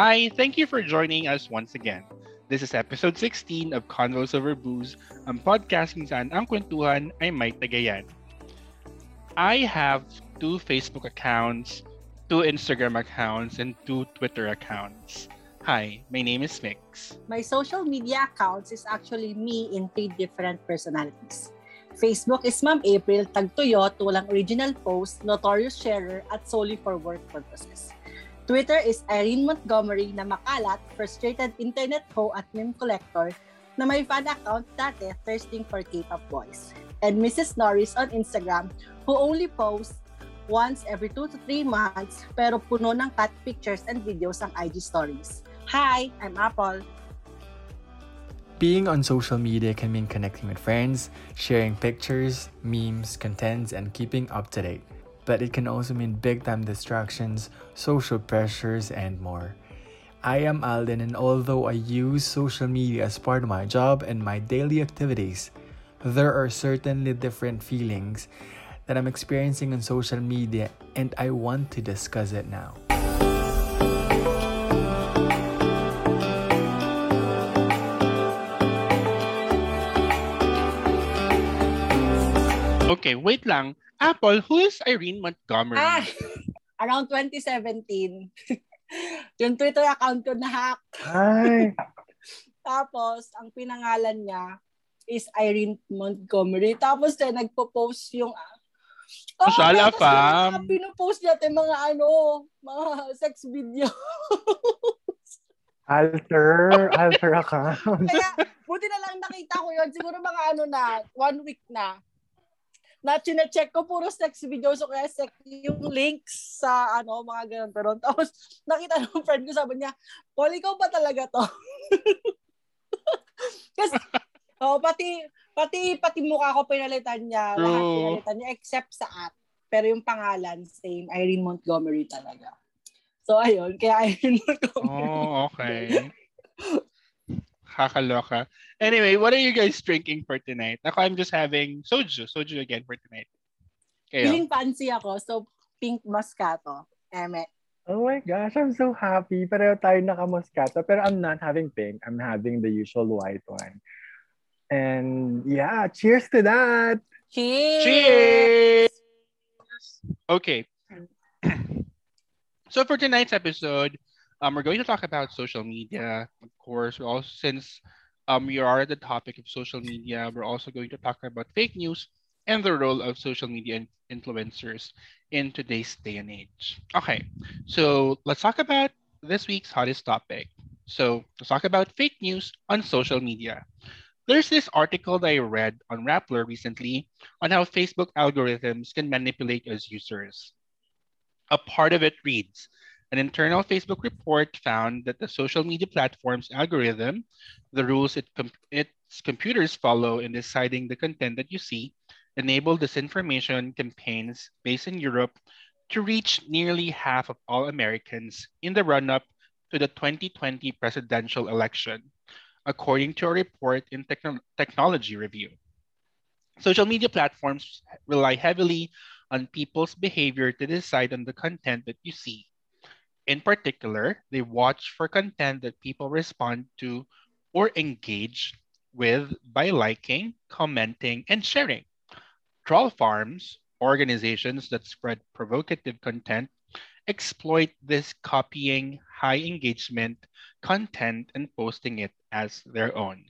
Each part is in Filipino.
Hi, thank you for joining us once again. This is episode 16 of Convos Over Booze, ang podcast kung saan ang kwentuhan ay may tagayan. I have two Facebook accounts, two Instagram accounts, and two Twitter accounts. Hi, my name is Mix. My social media accounts is actually me in three different personalities. Facebook is Ma'am April, tagtuyot, walang original post, notorious sharer, at solely for work purposes. Twitter is Irene Montgomery na makalat, frustrated internet ho at meme collector na may fan account dati thirsting for K-pop boys. And Mrs. Norris on Instagram who only posts once every 2 to 3 months pero puno ng cat pictures and videos ang IG stories. Hi, I'm Apple. Being on social media can mean connecting with friends, sharing pictures, memes, contents, and keeping up to date but it can also mean big time distractions, social pressures, and more. I am Alden, and although I use social media as part of my job and my daily activities, there are certainly different feelings that I'm experiencing on social media, and I want to discuss it now. Okay, wait lang. Apple, who is Irene Montgomery? Ah, around 2017. yung Twitter account ko na-hack. Hi! Tapos, ang pinangalan niya is Irene Montgomery. Tapos, eh, nagpo-post yung Oh, Shala pa. Pinopost niya yung mga ano, mga sex video. alter, alter account. Kaya, buti na lang nakita ko yun. Siguro mga ano na, one week na na chine-check ko puro sex videos so kaya sex yung links sa ano mga ganun. Pero tapos nakita ng friend ko sabi niya Paul ikaw ba talaga to? Kasi oh pati pati pati mukha ko pinalitan niya. True. lahat pinalitan niya except sa at. Pero yung pangalan same. Irene Montgomery talaga. So ayun kaya Irene Montgomery. Oh okay Kakaloka. Anyway, what are you guys drinking for tonight? Ako, I'm just having soju. Soju again for tonight. Kayo? Feeling fancy ako. So, pink Moscato. Eme. Oh my gosh, I'm so happy. Pero tayo naka-Moscato. Pero I'm not having pink. I'm having the usual white one. And yeah, cheers to that! Cheers! Cheers! Okay. so for tonight's episode, um, we're going to talk about social media, of course. We're also since um, we are at the topic of social media, we're also going to talk about fake news and the role of social media influencers in today's day and age. Okay, so let's talk about this week's hottest topic. So let's talk about fake news on social media. There's this article that I read on Rappler recently on how Facebook algorithms can manipulate us users. A part of it reads, an internal Facebook report found that the social media platform's algorithm, the rules it com- its computers follow in deciding the content that you see, enable disinformation campaigns based in Europe to reach nearly half of all Americans in the run up to the 2020 presidential election, according to a report in Techno- Technology Review. Social media platforms rely heavily on people's behavior to decide on the content that you see in particular, they watch for content that people respond to or engage with by liking, commenting, and sharing. Troll farms, organizations that spread provocative content, exploit this copying high engagement content and posting it as their own.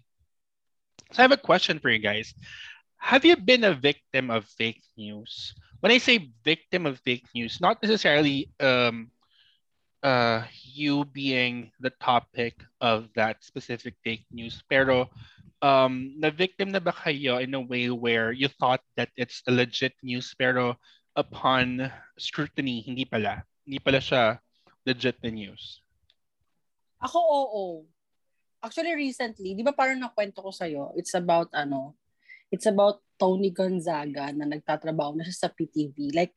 So I have a question for you guys. Have you been a victim of fake news? When I say victim of fake news, not necessarily um, uh, you being the topic of that specific fake news. Pero um, na-victim na ba kayo in a way where you thought that it's a legit news pero upon scrutiny, hindi pala. Hindi pala siya legit na news. Ako, oo. Actually, recently, di ba parang nakwento ko sa'yo, it's about ano, it's about Tony Gonzaga na nagtatrabaho na siya sa PTV. Like,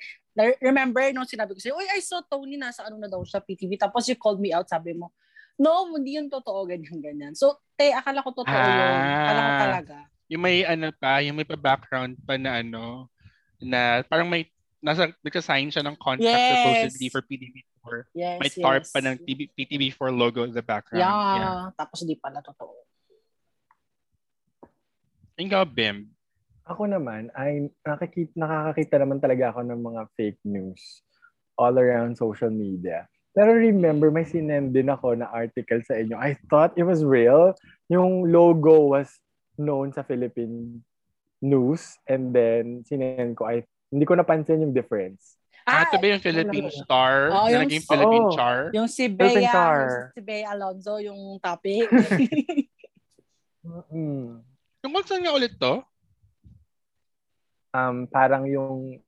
remember nung sinabi ko sa'yo, Uy, I saw Tony nasa ano na daw sa PTV. Tapos you called me out, sabi mo, no, hindi yun totoo, ganyan, ganyan. So, te, akala ko totoo ah, yun. Akala ko talaga. Yung may ano pa, yung may pa-background pa na ano, na parang may nasa, nagka-sign siya ng contract Yes. supposedly for PTV4. Yes, May tarp yes. pa ng TV, PTV4 logo in the background. Yeah. Tapos di pala totoo. Ikaw, Bim. Ako naman, ay nakikita, nakakakita naman talaga ako ng mga fake news all around social media. Pero remember, may sinend din ako na article sa inyo. I thought it was real. Yung logo was known sa Philippine news and then sinend ko, I, hindi ko napansin yung difference. Ah, Ah, ito ba yung Philippine wala. Star? Oh, na yung- naging Philippine Oo. Char? yung si Philippine Bea, yung si Bea Alonzo, yung topic. Mm. Tungkol saan nga ulit to? Um, parang yung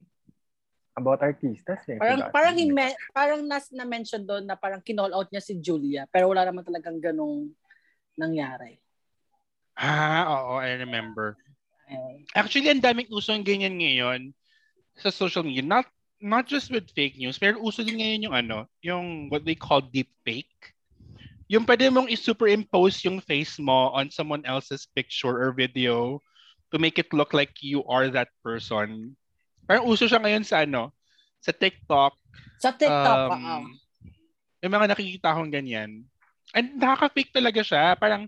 about artistas eh. parang Forgot. parang hime, parang nas na mention doon na parang kinall out niya si Julia, pero wala naman talagang ganong nangyari. Ah, oo, I remember. Actually, ang daming uso ng ganyan ngayon sa social media. Not not just with fake news, pero uso din ngayon yung ano, yung what they call deep fake. Yung pwede mong i-superimpose yung face mo on someone else's picture or video to make it look like you are that person. Parang uso siya ngayon sa ano, sa TikTok. Sa TikTok, um. Yung mga nakikita kong ganyan. And nakaka-fake talaga siya. Parang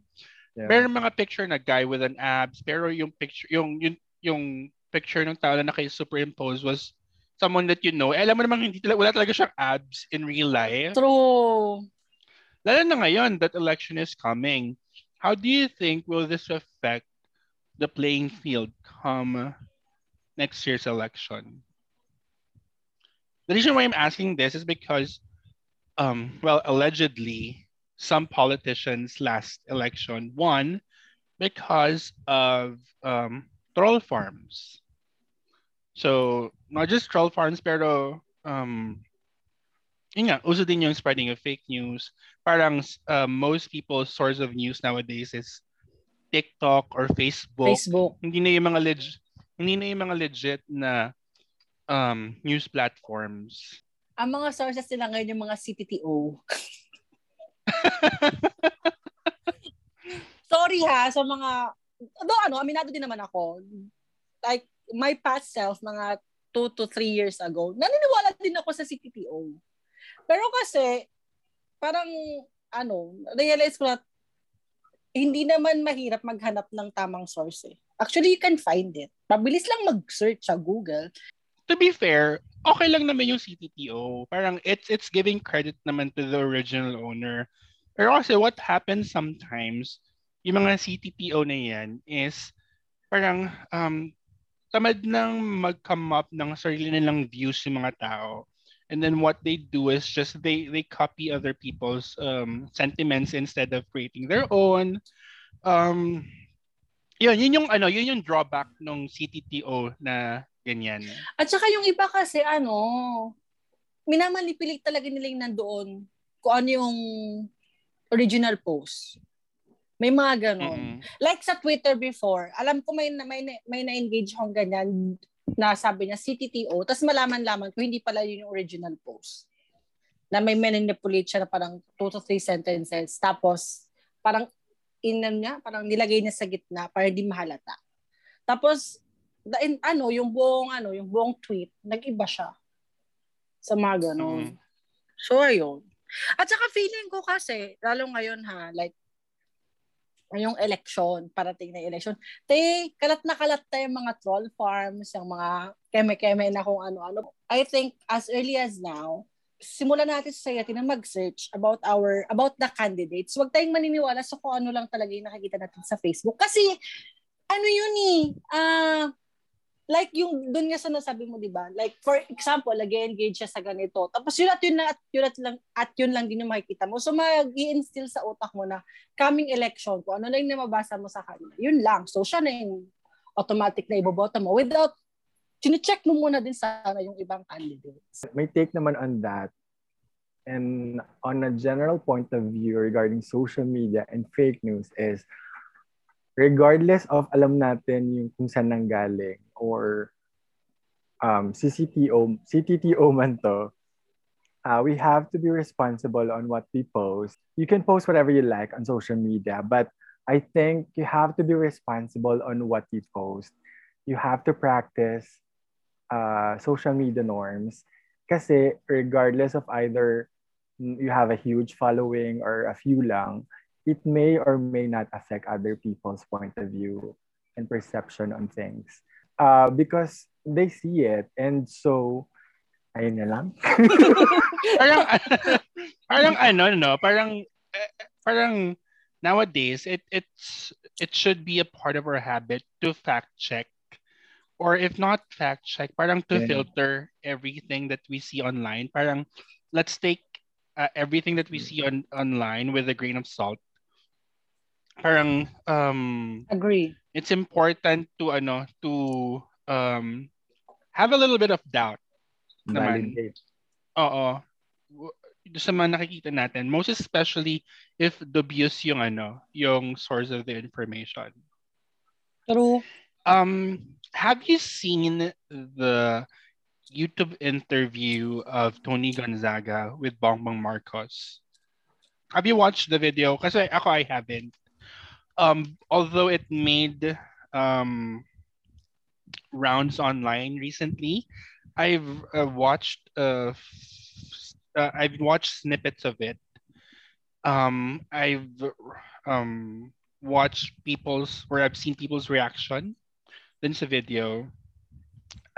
Yeah. Meron mga picture na guy with an abs, pero yung picture, yung, yung, yung picture ng tao na naka-superimpose was someone that you know. Eh, alam mo namang hindi talaga, wala talaga siyang abs in real life. True. Lalo na ngayon that election is coming. How do you think will this affect the playing field come next year's election? The reason why I'm asking this is because, um, well, allegedly, some politicians last election won because of um, troll farms. So, not just troll farms, pero um, yun nga, uso din yung spreading of fake news. Parang uh, most people's source of news nowadays is TikTok or Facebook. Facebook. Hindi na yung mga leg- hindi na yung mga legit na um, news platforms. Ang mga sources nila ngayon yung mga CTTO. Sorry ha, sa mga, although ano, aminado din naman ako. Like, my past self, mga two to three years ago, naniniwala din ako sa CTTO. Pero kasi, parang, ano, realize ko na, hindi naman mahirap maghanap ng tamang source eh. Actually, you can find it. Mabilis lang mag-search sa Google. to be fair, okay lang naman yung CTTO. Parang it's it's giving credit naman to the original owner. Pero kasi what happens sometimes, yung mga CTTO na yan is parang um, tamad nang mag-come up ng sarili nilang views yung mga tao. And then what they do is just they they copy other people's um, sentiments instead of creating their own. Um, yun, yun yung ano, yun yung drawback ng CTTO na ganyan. At saka yung iba kasi ano, minamanipilit talaga nila yung nandoon kung ano yung original post. May mga ganon. Mm-mm. Like sa Twitter before, alam ko may may may na-engage akong ganyan na sabi niya CTTO, tapos malaman-laman ko hindi pala yun yung original post. Na may manipulate siya na parang two to three sentences. Tapos parang inan niya, parang nilagay niya sa gitna para hindi mahalata. Tapos the, in, ano, yung buong ano, yung buong tweet, nag-iba siya. Sa mga ganon. Mm. So ayun. At saka feeling ko kasi, lalo ngayon ha, like ngayong election, parating na election, te, kalat na kalat yung mga troll farms, yung mga keme-keme na kung ano-ano. I think as early as now, simulan natin sa society na mag-search about our about the candidates. Huwag tayong maniniwala sa kung ano lang talaga yung nakikita natin sa Facebook. Kasi, ano yun eh, ah, like yung doon nga sa nasabi mo, di ba? Like, for example, nag-engage siya sa ganito. Tapos yun at yun, na, at yun at lang, at yun lang din yung makikita mo. So, mag instill sa utak mo na coming election, kung ano lang yung mabasa mo sa kanya, yun lang. So, siya na yung automatic na iboboto mo without chine-check mo muna din sana yung ibang candidates. May take naman on that. And on a general point of view regarding social media and fake news is regardless of alam natin yung kung saan nanggaling or um, CCTO, CTTO man to, uh, we have to be responsible on what we post. You can post whatever you like on social media, but I think you have to be responsible on what you post. You have to practice uh, social media norms. Kasi regardless of either you have a huge following or a few lang, it may or may not affect other people's point of view and perception on things. Uh, because they see it. And so, ayun na lang. parang, parang ano, no? Parang, parang nowadays, it, it's, it should be a part of our habit to fact check or if not fact check, parang to yeah. filter everything that we see online. Parang let's take uh, everything that we see on online with a grain of salt. Parang um agree. It's important to ano to um have a little bit of doubt. Validate. Oo. sa mga nakikita natin, most especially if dubious yung ano, yung source of the information. True. Um, have you seen the YouTube interview of Tony Gonzaga with Bongbong Marcos? Have you watched the video? Kasi ako, I haven't. Um, although it made um, rounds online recently, I've uh, watched uh, uh, I've watched snippets of it. Um, I've um, watched people's or I've seen people's reaction dun sa video.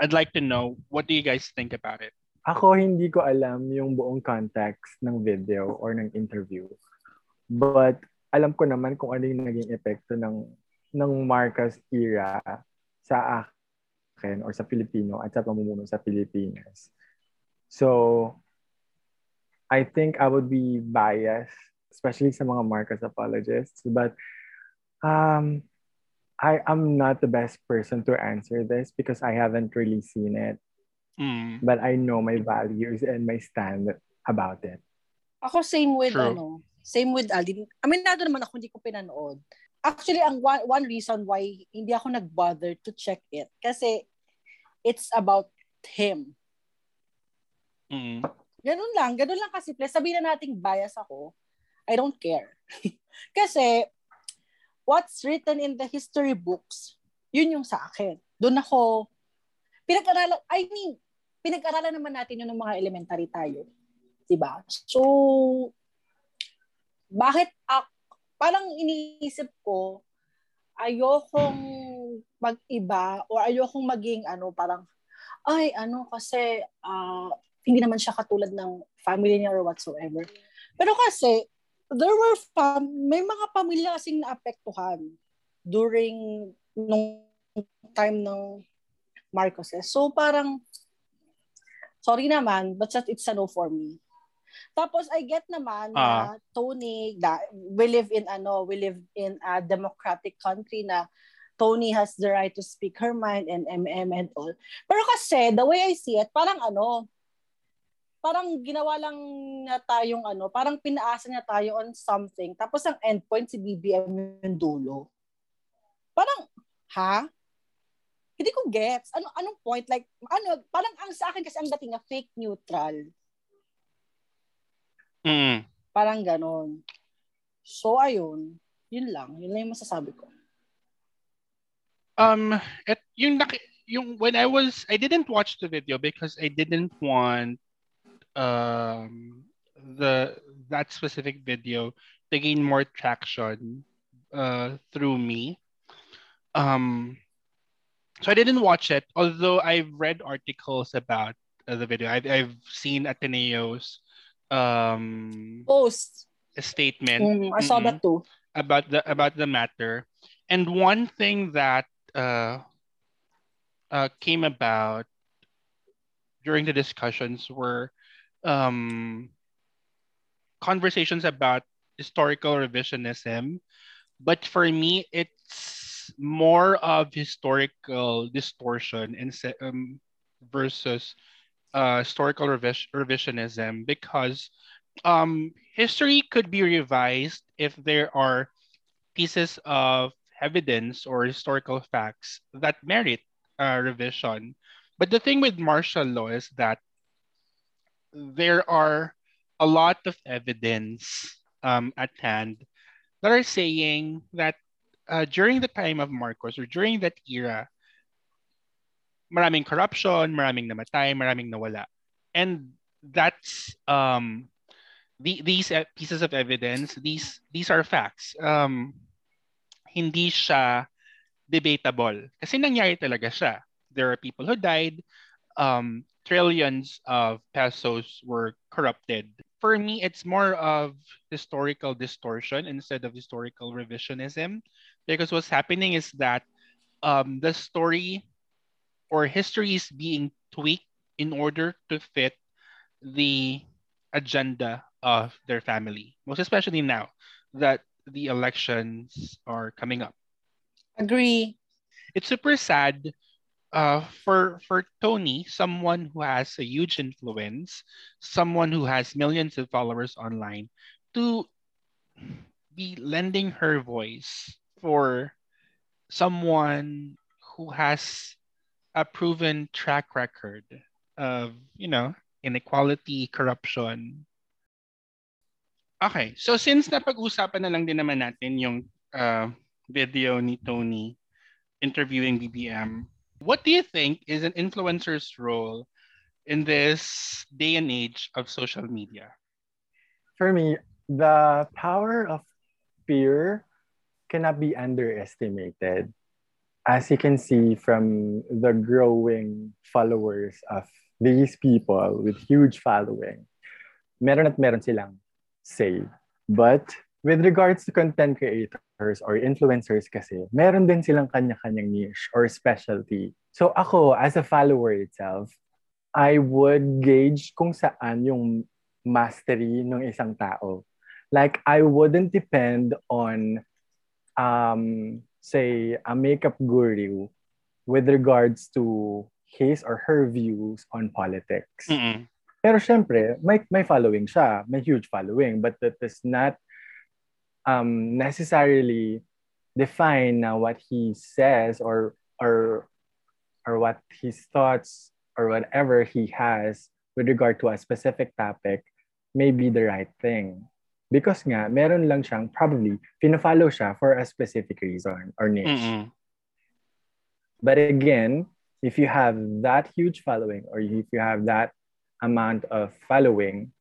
I'd like to know, what do you guys think about it? Ako, hindi ko alam yung buong context ng video or ng interview. But alam ko naman kung ano yung naging epekto ng, ng Marcos era sa akin or sa Pilipino at sa pamumuno sa Pilipinas. So, I think I would be biased, especially sa mga Marcos apologists. But um, I am not the best person to answer this because I haven't really seen it. Mm. But I know my values and my stand about it. Ako same with True. ano, same with Aldin. I mean, nado naman ako hindi ko pinanood. Actually, ang one, one reason why hindi ako nag-bother to check it kasi it's about him. Mm. Ganun lang, ganun lang kasi. Plus, sabihin na nating bias ako, I don't care. kasi what's written in the history books, yun yung sa akin. Doon ako, pinag-aralan, I mean, pinag-aralan naman natin yun ng mga elementary tayo. Diba? So, bakit ak parang iniisip ko, ayokong mag-iba or ayokong maging ano, parang, ay, ano, kasi uh, hindi naman siya katulad ng family niya or whatsoever. Pero kasi, there were fam may mga pamilya kasing naapektuhan during nung time ng Marcoses. So parang sorry naman, but it's a no for me. Tapos I get naman uh, na ah. Tony that we live in ano, we live in a democratic country na Tony has the right to speak her mind and MM and all. Pero kasi the way I see it, parang ano, parang ginawa lang na tayong ano, parang pinaasa niya tayo on something. Tapos ang endpoint si BBM yung dulo. Parang, ha? Hindi ko gets. Ano, anong point? Like, ano, parang ang sa akin kasi ang dating na fake neutral. Mm. Parang ganon. So, ayun. Yun lang. Yun lang yung masasabi ko. Um, at yung, yung when I was, I didn't watch the video because I didn't want um, the that specific video to gain more traction uh, through me. Um, so I didn't watch it, although I've read articles about uh, the video. I've, I've seen Ateneo's um, post a statement. Mm, I saw mm-hmm, that too about the about the matter. And one thing that uh, uh, came about during the discussions were um, conversations about historical revisionism, but for me, it's more of historical distortion and um, versus uh, historical revis- revisionism because um, history could be revised if there are pieces of evidence or historical facts that merit uh, revision. But the thing with martial law is that there are a lot of evidence um, at hand that are saying that uh, during the time of Marcos or during that era, maraming corruption, maraming namatay, maraming nawala. And that's um the, these pieces of evidence, these these are facts. Um hindi siya debatable kasi nangyari talaga siya. There are people who died, um trillions of pesos were corrupted. For me, it's more of historical distortion instead of historical revisionism because what's happening is that um, the story or history is being tweaked in order to fit the agenda of their family, most especially now that the elections are coming up. Agree. It's super sad uh, for for Tony, someone who has a huge influence, someone who has millions of followers online, to be lending her voice for someone who has a proven track record of, you know, inequality, corruption. Okay, so since napag-usapan na lang din naman natin yung uh, video ni Tony interviewing BBM, what do you think is an influencer's role in this day and age of social media? For me, the power of fear cannot be underestimated. As you can see from the growing followers of these people with huge following, meron at meron silang say. But with regards to content creators or influencers kasi, meron din silang kanya-kanyang niche or specialty. So ako, as a follower itself, I would gauge kung saan yung mastery ng isang tao. Like, I wouldn't depend on, um, say, a makeup guru with regards to his or her views on politics. Mm-mm. Pero syempre, may, may following siya, may huge following, but that does not um, necessarily define uh, what he says or or or what his thoughts or whatever he has with regard to a specific topic may be the right thing. Because nga, meron lang siyang probably, pinafollow siya for a specific reason or niche. Mm-mm. But again, if you have that huge following or if you have that amount of following,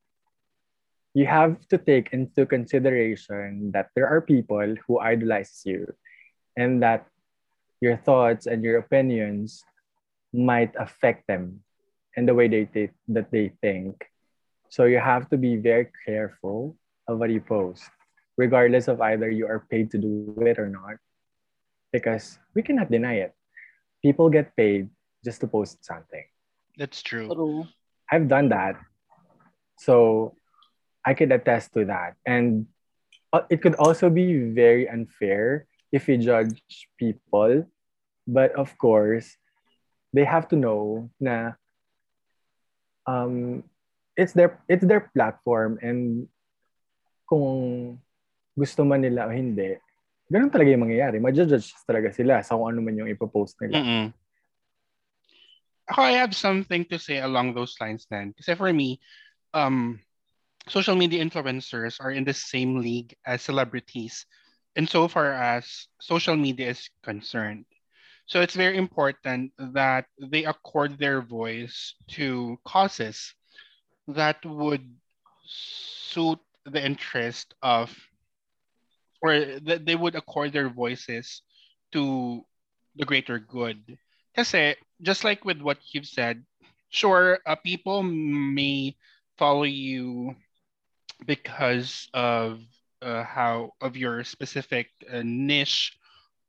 you have to take into consideration that there are people who idolize you and that your thoughts and your opinions might affect them in the way they th- that they think. So you have to be very careful of what you post, regardless of either you are paid to do it or not, because we cannot deny it. People get paid just to post something. That's true. True. I've done that. So I could attest to that. And uh, it could also be very unfair if we judge people. But of course, they have to know na um, it's their it's their platform and kung gusto man nila o hindi, ganun talaga yung mangyayari. Ma-judge talaga sila sa kung ano man yung ipopost nila. Mm-mm. Ako, I have something to say along those lines then. Kasi for me, um, social media influencers are in the same league as celebrities insofar as social media is concerned. So it's very important that they accord their voice to causes that would suit the interest of, or that they would accord their voices to the greater good. Kasi just like with what you've said, sure, uh, people may follow you because of uh, how of your specific uh, niche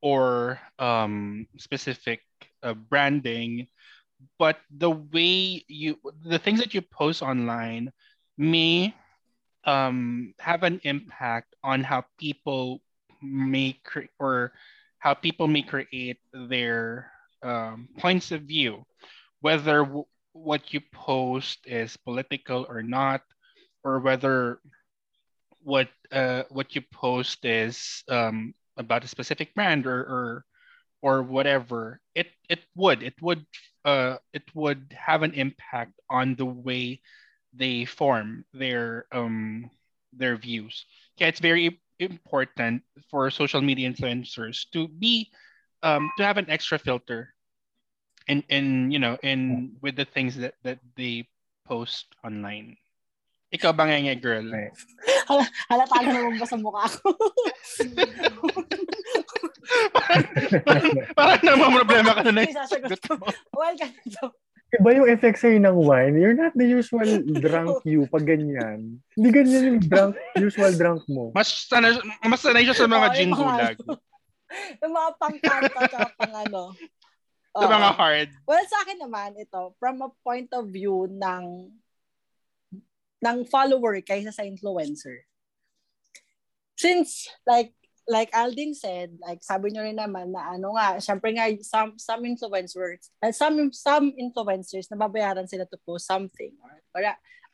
or um, specific uh, branding, but the way you the things that you post online may um, have an impact on how people may cre- or how people may create their um, points of view, whether w- what you post is political or not, or whether what uh, what you post is um, about a specific brand or or, or whatever. It it would it would uh, it would have an impact on the way they form their um their views. Yeah, it's very important for social media influencers to be um, to have an extra filter in in you know in with the things that that they post online. Ikaw ba nga girl? Right. Hala- Halata na naman ba sa mukha ko? Parang naman problema ka na na. Isasagot. Well, ganito. Iba yung effect sa'yo ng wine. You're not the usual drunk you pag ganyan. Hindi ganyan yung drunk, usual drunk mo. Mas sanay, mas sanay siya sa mga Oo, gin gulag. Yung mga pangkanta at pang ano. Sa Oo. mga hard. Well, sa akin naman, ito, from a point of view ng ng follower kaysa sa influencer. Since, like, like Aldin said, like sabi nyo rin naman na ano nga, syempre nga, some, some influencers, uh, some, some influencers, nababayaran sila to post something. Or, or,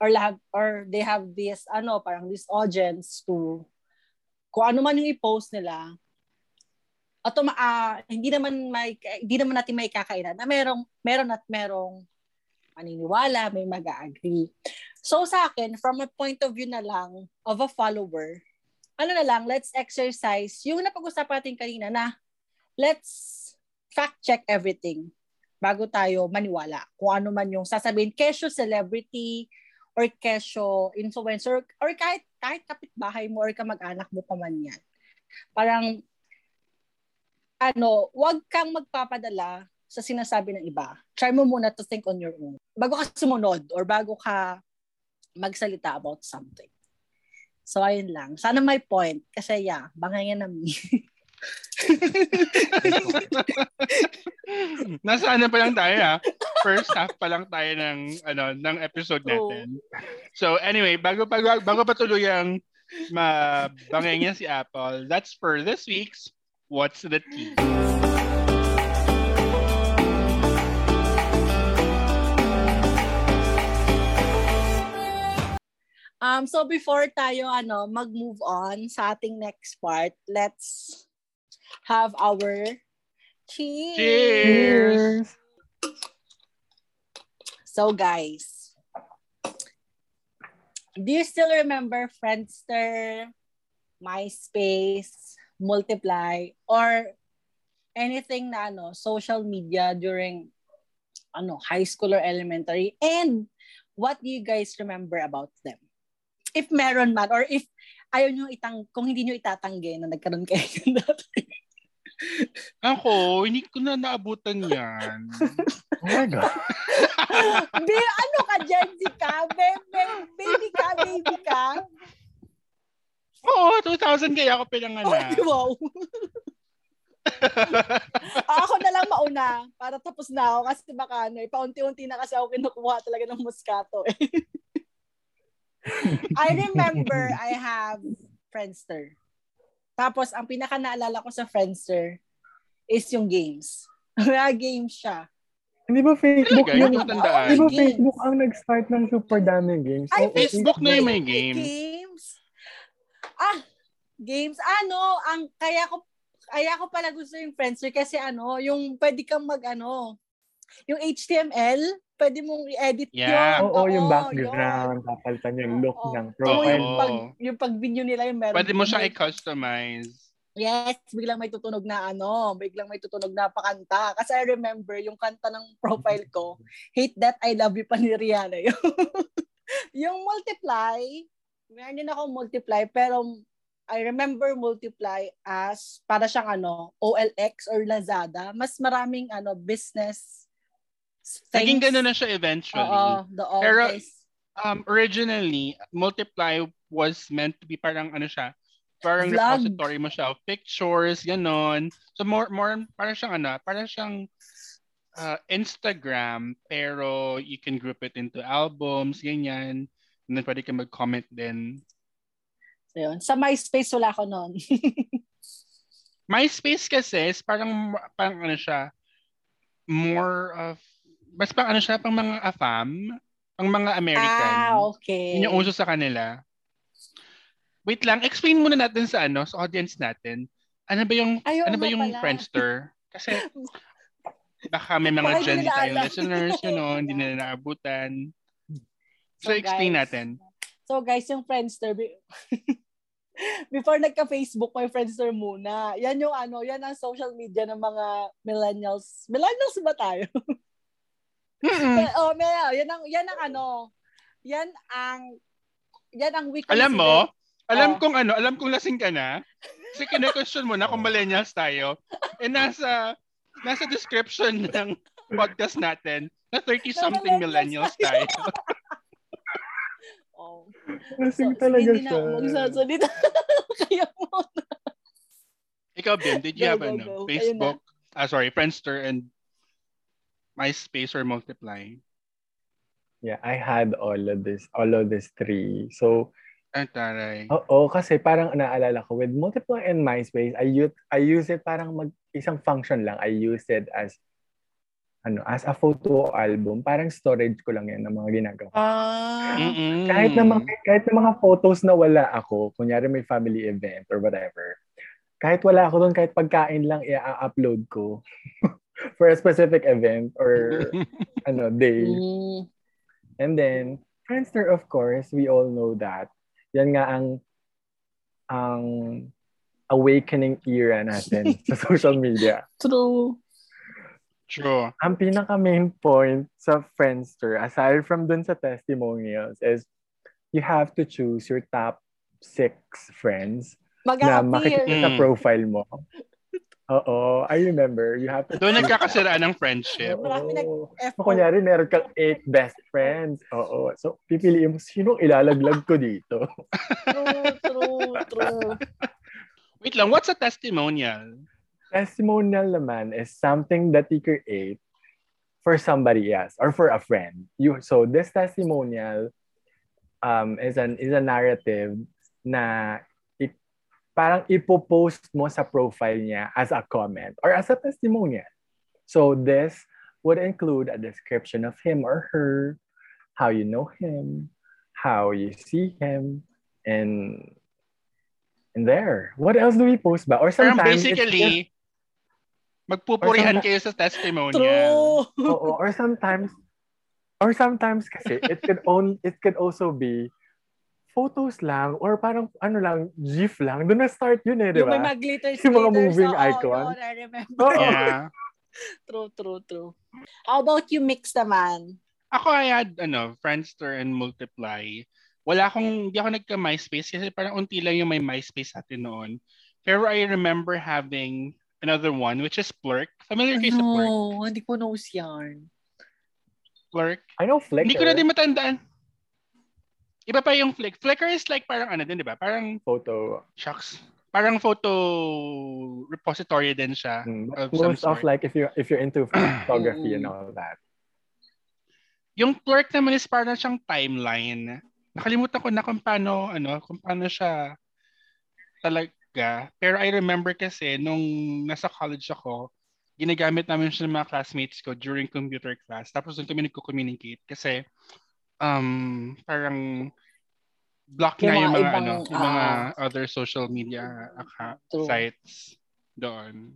or, have, or they have this, ano, parang this audience to, kung ano man yung i-post nila, automa ah, hindi naman may hindi naman natin may kakainan na merong meron at merong maniniwala, may mag-agree. So sa akin, from a point of view na lang of a follower, ano na lang, let's exercise yung napag-usapan natin kanina na let's fact check everything bago tayo maniwala kung ano man yung sasabihin kesyo celebrity or kesyo influencer or kahit kahit kapitbahay mo or kamag-anak mo pa man yan. Parang ano, wag kang magpapadala sa sinasabi ng iba. Try mo muna to think on your own. Bago ka sumunod or bago ka magsalita about something. So, ayun lang. Sana may point. Kasi, yeah, bangayan na me. Nasa ano pa lang tayo ha? First half pa lang tayo ng ano ng episode natin. So anyway, bago bago bago pa tuluyang mabangay niya si Apple, that's for this week's What's the Tea? Um, so, before tayo ano, mag-move on sa ating next part, let's have our cheers. Cheers! So, guys, do you still remember Friendster, MySpace, Multiply, or anything na ano, social media during ano, high school or elementary? And what do you guys remember about them? If meron man, or if ayaw nyo itang, kung hindi nyo itatanggi na nagkaroon kayo dati. Ako, hindi ko na naabutan yan. Oh my God. Be, ano ka, Gen Z ka? Baby, baby ka, baby ka? Oo, 2000 kaya ako Oh, pinanganak. wow. Ah, ako na lang mauna para tapos na ako kasi baka ano, eh, paunti-unti na kasi ako kinukuha talaga ng Moscato eh. I remember I have Friendster. Tapos, ang pinaka naalala ko sa Friendster is yung games. Kaya games siya. Hindi ba Facebook Talaga, yung... yung matandaan. Di ba Games. Facebook ang nag-start ng super daming games? Ay, Oo, Facebook na yung may May game. Games? Ah, games. Ano, ang kaya ko kaya ko pala gusto yung Friendster kasi ano, yung pwede kang mag ano, yung HTML, pwede mong i-edit Yeah. yun. Oo, yung Oo, background, papalitan yung look Oo. ng Oo, profile. yung pag yung pag video nila yung meron. Pwede mo siyang may- i-customize. Yes, biglang may tutunog na ano, biglang may tutunog na pakanta. Kasi I remember yung kanta ng profile ko, Hate That I Love You pa ni Rihanna yun. yung Multiply, meron din ako Multiply, pero I remember Multiply as para siyang ano, OLX or Lazada. Mas maraming ano, business Naging things. gano'n na siya eventually. Oo, the Pero- office. um, originally, Multiply was meant to be parang ano siya, parang Vlog. repository mo siya of pictures, ganon. So more, more, parang siyang ano, parang siyang uh, Instagram, pero you can group it into albums, ganyan. And then pwede ka mag-comment din. So, yun. Sa MySpace wala ko noon. MySpace kasi is parang, parang ano siya, more of, mas pang ano siya, pang mga AFAM, pang mga American. ah, okay. Yun yung uso sa kanila. Wait lang, explain muna natin sa ano, sa audience natin. Ano ba yung Ay, oo ano ba yung pala. Friendster? Kasi baka may mga Gen Z tayong listeners, you know, hindi nila naabutan. So, So, explain guys, natin. So guys, yung Friendster, be- before nagka-Facebook, may Friendster muna. Yan yung ano, yan ang social media ng mga millennials. Millennials ba tayo? Mm-mm. oh, may, yan ang yan ang ano. Yan ang yan ang we Alam mo, consider- alam Oh. kong ano, alam kong lasing ka na. Kasi kine-question mo na kung millennials tayo. Eh nasa nasa description ng podcast natin na 30-something millennials millennials tayo. Oh. Lasing So, talaga hindi na siya. magsasalita. Kaya mo. Ikaw, Ben, did you Go, have go, ano, go. Facebook, ah sorry, Friendster and MySpace or Multiply? Yeah, I had all of this, all of these three. So, Ang taray. oo, kasi parang naalala ko, with Multiply and MySpace, I use, I use it parang mag, isang function lang. I use it as, ano, as a photo album. Parang storage ko lang yan ng mga ginagawa. Ah. Mm-mm. Kahit na mga, kahit na mga photos na wala ako, kunyari may family event or whatever, kahit wala ako doon, kahit pagkain lang i-upload ko for a specific event or ano day. Mm. And then, Friendster, of course, we all know that. Yan nga ang ang awakening era natin sa social media. True. True. Ang pinaka main point sa Friendster, aside from dun sa testimonials, is you have to choose your top six friends na makikita Mag-appear. sa Mm. profile mo. Oo, I remember. You have to Doon nagkakasiraan ng friendship. Marami nag- Oo. F4. So, kunyari, meron kang eight best friends. Oo. So, pipiliin mo, sinong ilalaglag ko dito? True, true, true. Wait lang, what's a testimonial? Testimonial naman is something that you create for somebody else or for a friend. You so this testimonial um is an is a narrative na parang ipopost mo sa profile niya as a comment or as a testimonial. So this would include a description of him or her, how you know him, how you see him, and and there. What else do we post ba? Or Parang sometimes it's just- basically, magpupurihan Or kayo sa testimonial. True. Oo, or sometimes or sometimes kasi it could own it could also be photos lang or parang ano lang gif lang doon na start yun eh di Yung may ba mga glitters, Yung mga moving Oo, icon. yun, I remember. Yeah. True, true, true. How about you mix naman? Ako I had ano, Friendster and Multiply. Wala akong, hindi ako nagka-MySpace kasi parang unti lang yung may MySpace atin noon. Pero I remember having another one which is Plurk. Familiar kayo sa Plurk? No, hindi ko knows yan. Plurk. I know Flickr Hindi ko na din matandaan. Iba pa yung Flick. Flickr is like parang ano din, di ba? Parang, photo shucks. Parang photo repository din siya. Mm, Of most of like if you if you're into photography and all that Yung Plurk naman is parang siyang timeline. Nakalimutan ko na kung paano, ano, kung paano siya talaga. Pero I remember kasi nung nasa college ako, ginagamit namin siya ng mga classmates ko during computer class. Tapos doon kami nagko-communicate kasi um, parang block Yung na yung mga ibang, ano, yung mga ah, other social media account, True. sites doon.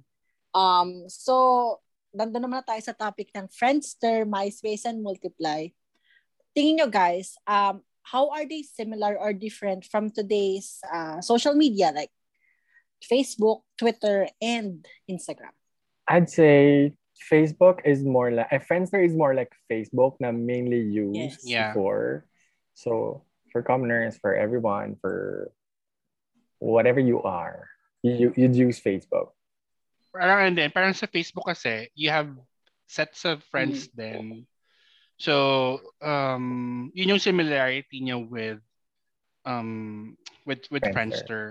Um, so, nandun naman na tayo sa topic ng Friendster, MySpace, and Multiply. Tingin nyo guys, um, how are they similar or different from today's uh, social media like Facebook, Twitter, and Instagram? I'd say Facebook is more like, eh, Friendster is more like Facebook na mainly used Yes. Yeah. before. So for commoners, for everyone, for whatever you are, you you'd use Facebook. Parang and then, parang sa Facebook kasi, you have sets of friends Mm. then. So, um, yun yung similarity niya with um with with Friendster. Friendster.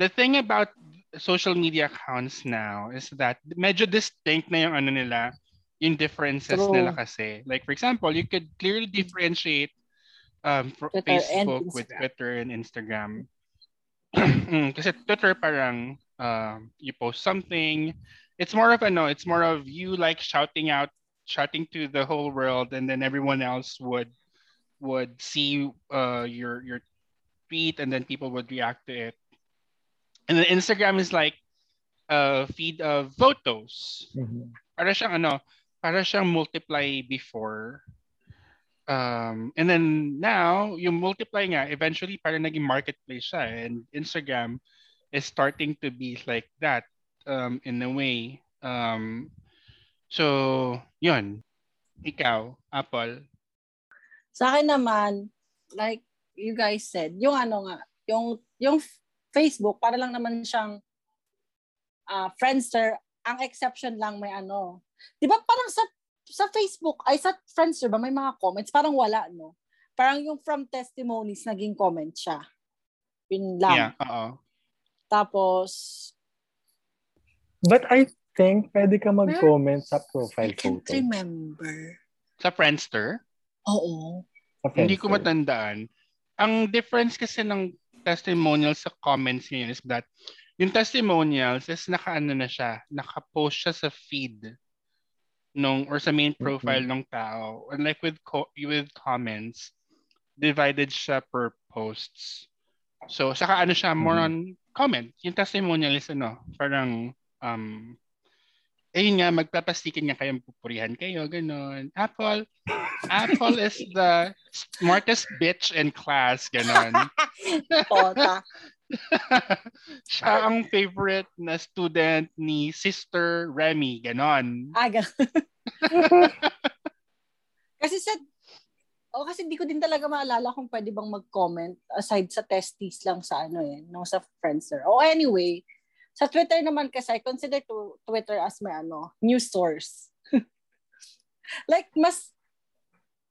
The thing about social media accounts now is that medyo distinct na yung ano nila, yung differences True. nila kasi. Like for example, you could clearly differentiate um Twitter Facebook with Twitter and Instagram. Mm, kasi Twitter parang um, you post something. It's more of a no, it's more of you like shouting out, shouting to the whole world, and then everyone else would would see uh, your your tweet, and then people would react to it. And then Instagram is like a feed of photos. Para siyang ano, para siyang multiply before. Um, and then now, yung multiply nga, eventually parang naging marketplace siya. And Instagram is starting to be like that um, in a way. Um, so, yun. Ikaw, Apple. Sa akin naman, like you guys said, yung ano nga, yung yung Facebook para lang naman siyang uh, Friendster, ang exception lang may ano. 'Di ba parang sa sa Facebook ay sa Friendster ba may mga comments parang wala no. Parang yung from testimonies naging comment siya. Yun lang. Yeah, oo. Tapos But I think pwede ka mag-comment sa profile I can't photo. remember. Sa Friendster, Oo. Sa hindi ko Friendster. matandaan. Ang difference kasi ng testimonials sa comments ngayon is that yung testimonials is naka-ano na siya, naka-post siya sa feed nung or sa main profile ng tao. Unlike with co- with comments, divided siya per posts. So, saka ano siya, more on comment. Yung testimonial is ano, parang um, ayun nga, magpapastikin nga kayo, pupurihan kayo, ganun. Apple, Apple is the smartest bitch in class, ganun. Pota. Siya ang favorite na student ni Sister Remy, ganon. Ah, ganun. kasi sa Oh, kasi hindi ko din talaga maalala kung pwede bang mag-comment aside sa testies lang sa ano eh, no sa Friendster. Oh, anyway, sa Twitter naman kasi I consider to, Twitter as my ano, news source. like mas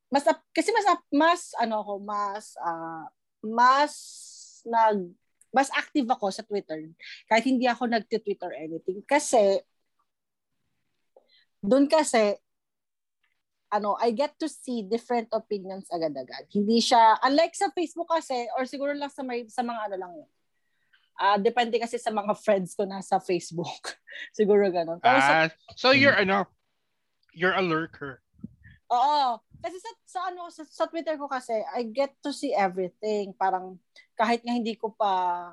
mas kasi mas mas ano ako, mas uh, mas nag mas active ako sa Twitter kahit hindi ako nagti-tweet or anything kasi doon kasi ano, I get to see different opinions agad-agad. Hindi siya, unlike sa Facebook kasi, or siguro lang sa, may, sa mga ano lang yun. Ah, depende kasi sa mga friends ko na sa Facebook. siguro ganun. Pero sa, Ah, so you're ano, you're a lurker. oo. Kasi sa, sa ano, sa, sa Twitter ko kasi, I get to see everything. Parang, kahit nga hindi ko pa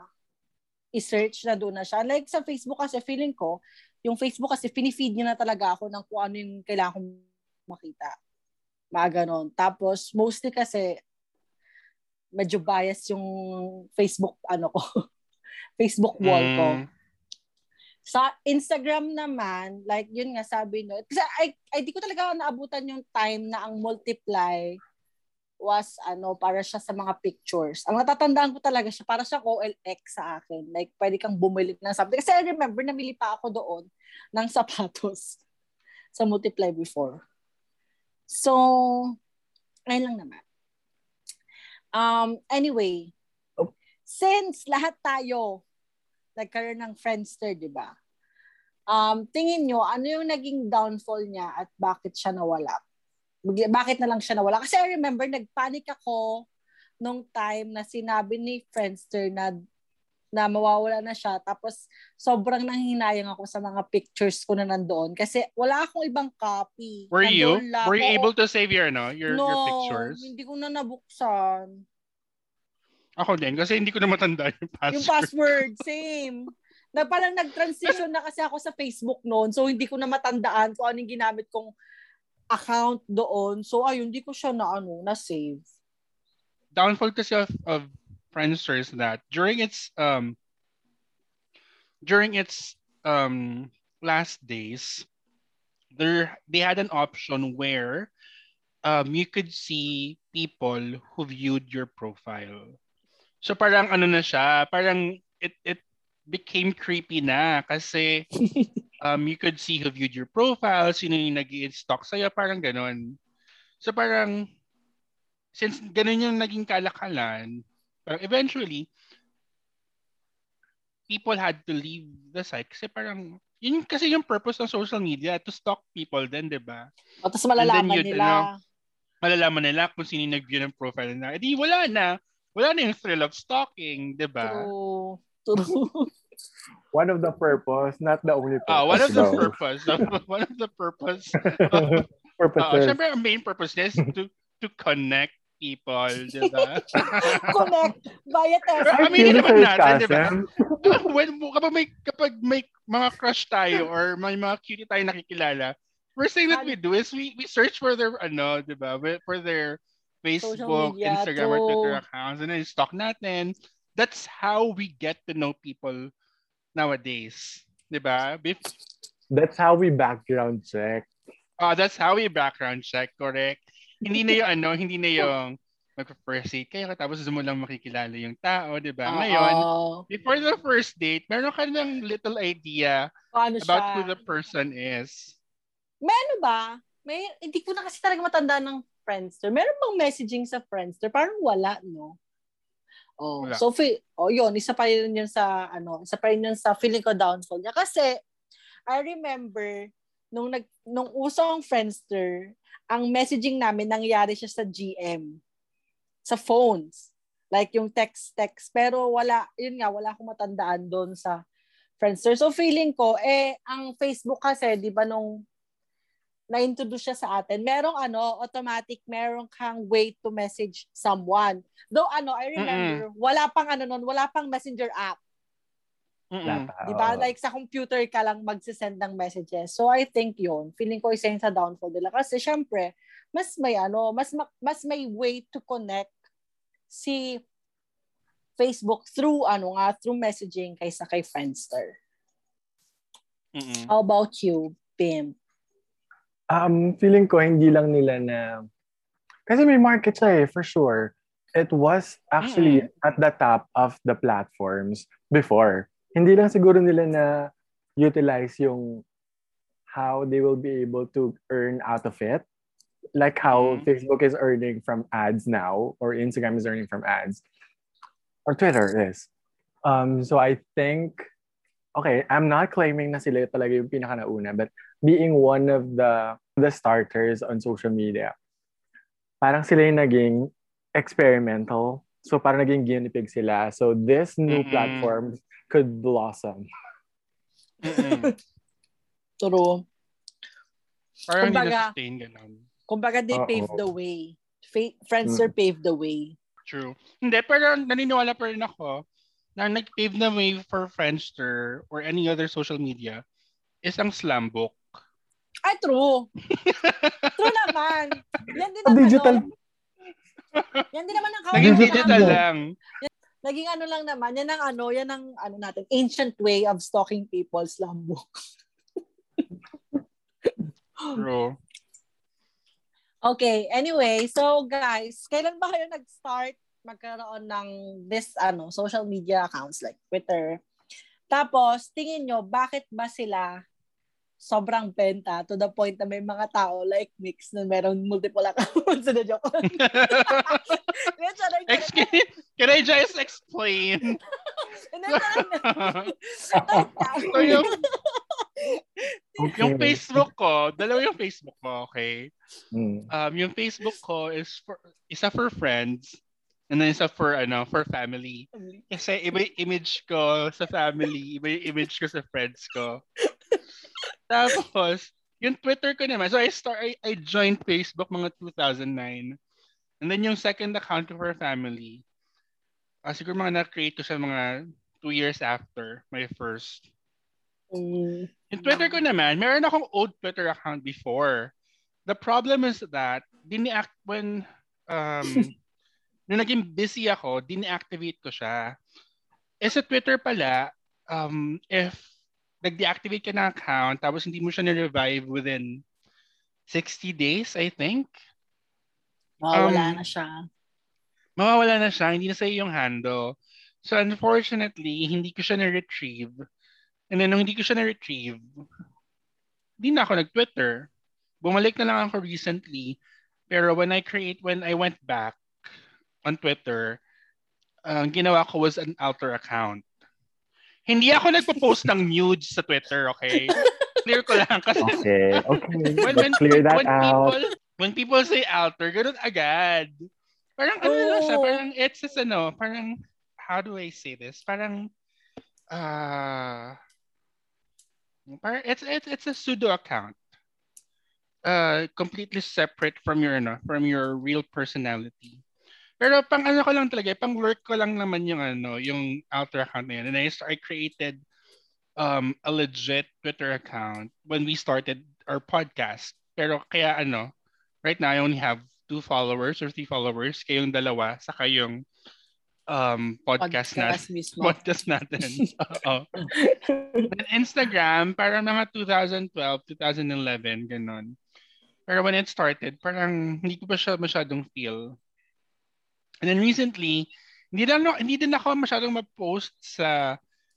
i-search na doon na siya. Like sa Facebook kasi, feeling ko, yung Facebook kasi, pinifeed niya na talaga ako ng kung ano yung kailangan kong makita. Mga ganon. Tapos, mostly kasi, medyo bias yung Facebook, ano ko, Facebook wall ko. Mm. Sa Instagram naman, like yun nga sabi no, kasi ay, ay di ko talaga naabutan yung time na ang multiply was ano para siya sa mga pictures. Ang natatandaan ko talaga siya para siya OLX sa akin. Like pwede kang bumili ng something. Kasi I remember namili pa ako doon ng sapatos sa multiply before. So, ayun lang naman. Um, anyway. Since lahat tayo nagkaroon ng Friendster, di ba? Um, tingin nyo, ano yung naging downfall niya at bakit siya nawala? Bakit na lang siya nawala? Kasi I remember, nagpanic ako nung time na sinabi ni Friendster na na mawawala na siya. Tapos, sobrang nanghinayang ako sa mga pictures ko na nandoon. Kasi wala akong ibang copy. Were you? Lang Were you able to save your, no, your, no, your pictures? hindi ko na nabuksan. Ako din, kasi hindi ko na matanda yung password. Yung password, same. Na parang nag-transition na kasi ako sa Facebook noon. So, hindi ko na matandaan kung anong ginamit kong account doon. So, ayun, hindi ko siya na, ano, na-save. downfall kasi of, of Friendster is that during its um during its um last days, there they had an option where um you could see people who viewed your profile. So parang ano na siya, parang it it became creepy na kasi um you could see who viewed your profile, sino yung nag-i-stalk sa'yo, parang ganon. So parang since ganun yung naging kalakalan, parang eventually, people had to leave the site kasi parang, yun kasi yung purpose ng social media, to stalk people din, di ba? O, tapos malalaman yun, nila. ano, Malalaman nila kung sino yung nag-view ng profile na. Eh di wala na. Wala na yung thrill of stalking, di ba? True. True. One of the purpose, not the only purpose. Ah, one of the though. purpose, one of the purpose, uh, Purposes. syempre ang main purpose is to to connect people, di ba? Connect via text. I feel naman natin, di ba? sarcasm. when kapag may kapag may mga crush tayo or may mga cutie tayo nakikilala, first thing that we do is we we search for their ano, 'di ba? For their Facebook, media, Instagram, or. Twitter accounts and then stalk natin. That's how we get to know people nowadays. 'Di ba? Bef- That's how we background check. Ah, that's how we background check, correct? Hindi na yung ano, hindi na yung magpa-first date kayo tapos mo lang makikilala yung tao, di ba? Ngayon, before the first date, meron ka ng little idea Paano about siya? who the person is. May ano ba? May, hindi ko na kasi talaga matanda ng Friendster. Meron bang messaging sa Friendster? Parang wala, no? Oh, Wala. so fe- oh, yun, isa pa rin yun sa ano, isa pa rin yun sa feeling ko downfall niya kasi I remember nung nag nung uso ang Friendster, ang messaging namin nangyari siya sa GM sa phones. Like yung text text pero wala yun nga wala akong matandaan doon sa Friendster. So feeling ko eh ang Facebook kasi 'di ba nung na-introduce siya sa atin, merong ano, automatic, merong kang way to message someone. Though ano, I remember, wala pang ano nun, wala pang messenger app. Mm-mm. Di ba? Like sa computer ka lang magsisend ng messages. So I think yun, feeling ko isa yun sa downfall nila. Kasi syempre, mas may ano, mas ma- mas may way to connect si Facebook through ano nga, through messaging kaysa kay Friendster. Mm-mm. How about you, Pim? Um, feeling ko hindi lang nila na kasi may market siya eh, for sure. It was actually at the top of the platforms before. Hindi lang siguro nila na utilize yung how they will be able to earn out of it. Like how Mhm. Facebook is earning from ads now, or Instagram is earning from ads, or Twitter is. Um, so I think, okay, I'm not claiming na sila talaga yung pinaka nauna, but being one of the the starters on social media, parang sila yung naging experimental. So parang naging guinea pig sila. So this new Mm-mm. platform could blossom. True. Parang hindi Kumbaga- na-sustain ganun. Kumbaga, they Oo. paved the way. Fa- Friendster paved the way. True. Hindi, pero naniniwala pa rin ako na nag-pave na way for Friendster or any other social media is ang slam book. Ay, true. true naman. Yan din ang digital, ano, yan din naman ang Naging kawalan digital natin. lang. Naging ano lang naman, yan ang ano, yan ang ano natin, ancient way of stalking people's lambok. True. Okay, anyway, so guys, kailan ba kayo nag-start magkaroon ng this ano social media accounts like Twitter? Tapos, tingin nyo, bakit ba sila sobrang benta to the point na may mga tao like Mix na meron multiple accounts na joke. Hindi, charay, charay. Excuse, can I just explain? So yung, okay. yung Facebook ko, dalawa yung Facebook ko, okay? Mm. Um, yung Facebook ko is for, isa for friends, and then isa for, ano, for family. Kasi iba yung image ko sa family, iba yung image ko sa friends ko. Tapos, yung Twitter ko naman, so I start, I, I joined Facebook mga 2009. And then yung second account ko for family, ah siguro mga na-create ko sa mga two years after my first. Mm. Yung Twitter ko naman, meron akong old Twitter account before. The problem is that, dini-act when, um, nung naging busy ako, dini-activate ko siya. Eh sa Twitter pala, um, if nag-deactivate ka ng account, tapos hindi mo siya na-revive within 60 days, I think, Mawawala Um, na siya. mawawala na siya, hindi na sa'yo yung handle. So unfortunately, hindi ko siya na-retrieve. And then nung hindi ko siya na-retrieve, hindi na ako nag-Twitter. Bumalik na lang ako recently. Pero when I create, when I went back on Twitter, ang ginawa ko was an alter account. Hindi ako nagpo-post ng nudes sa Twitter, okay? Clear ko lang kasi Okay, okay. when, when, clear that when out. people when people say alter, ganun agad. Parang ano lang siya, parang it's just ano, parang how do I say this? Parang uh parang it's it's it's a pseudo account. Uh completely separate from your ano, from your real personality. Pero pang ano ko lang talaga, pang lurk ko lang naman yung ano, yung alter account na yun. And I, I created um a legit Twitter account when we started our podcast. Pero kaya ano, right now I only have two followers or three followers, kayong dalawa, saka yung um podcast, Podcast mismo. podcast natin. Oo. Then Instagram, parang mga 2012, 2011, ganun. Pero when it started, parang hindi ko pa siya masyadong feel. And then recently, hindi na hindi din ako masyadong ma-post sa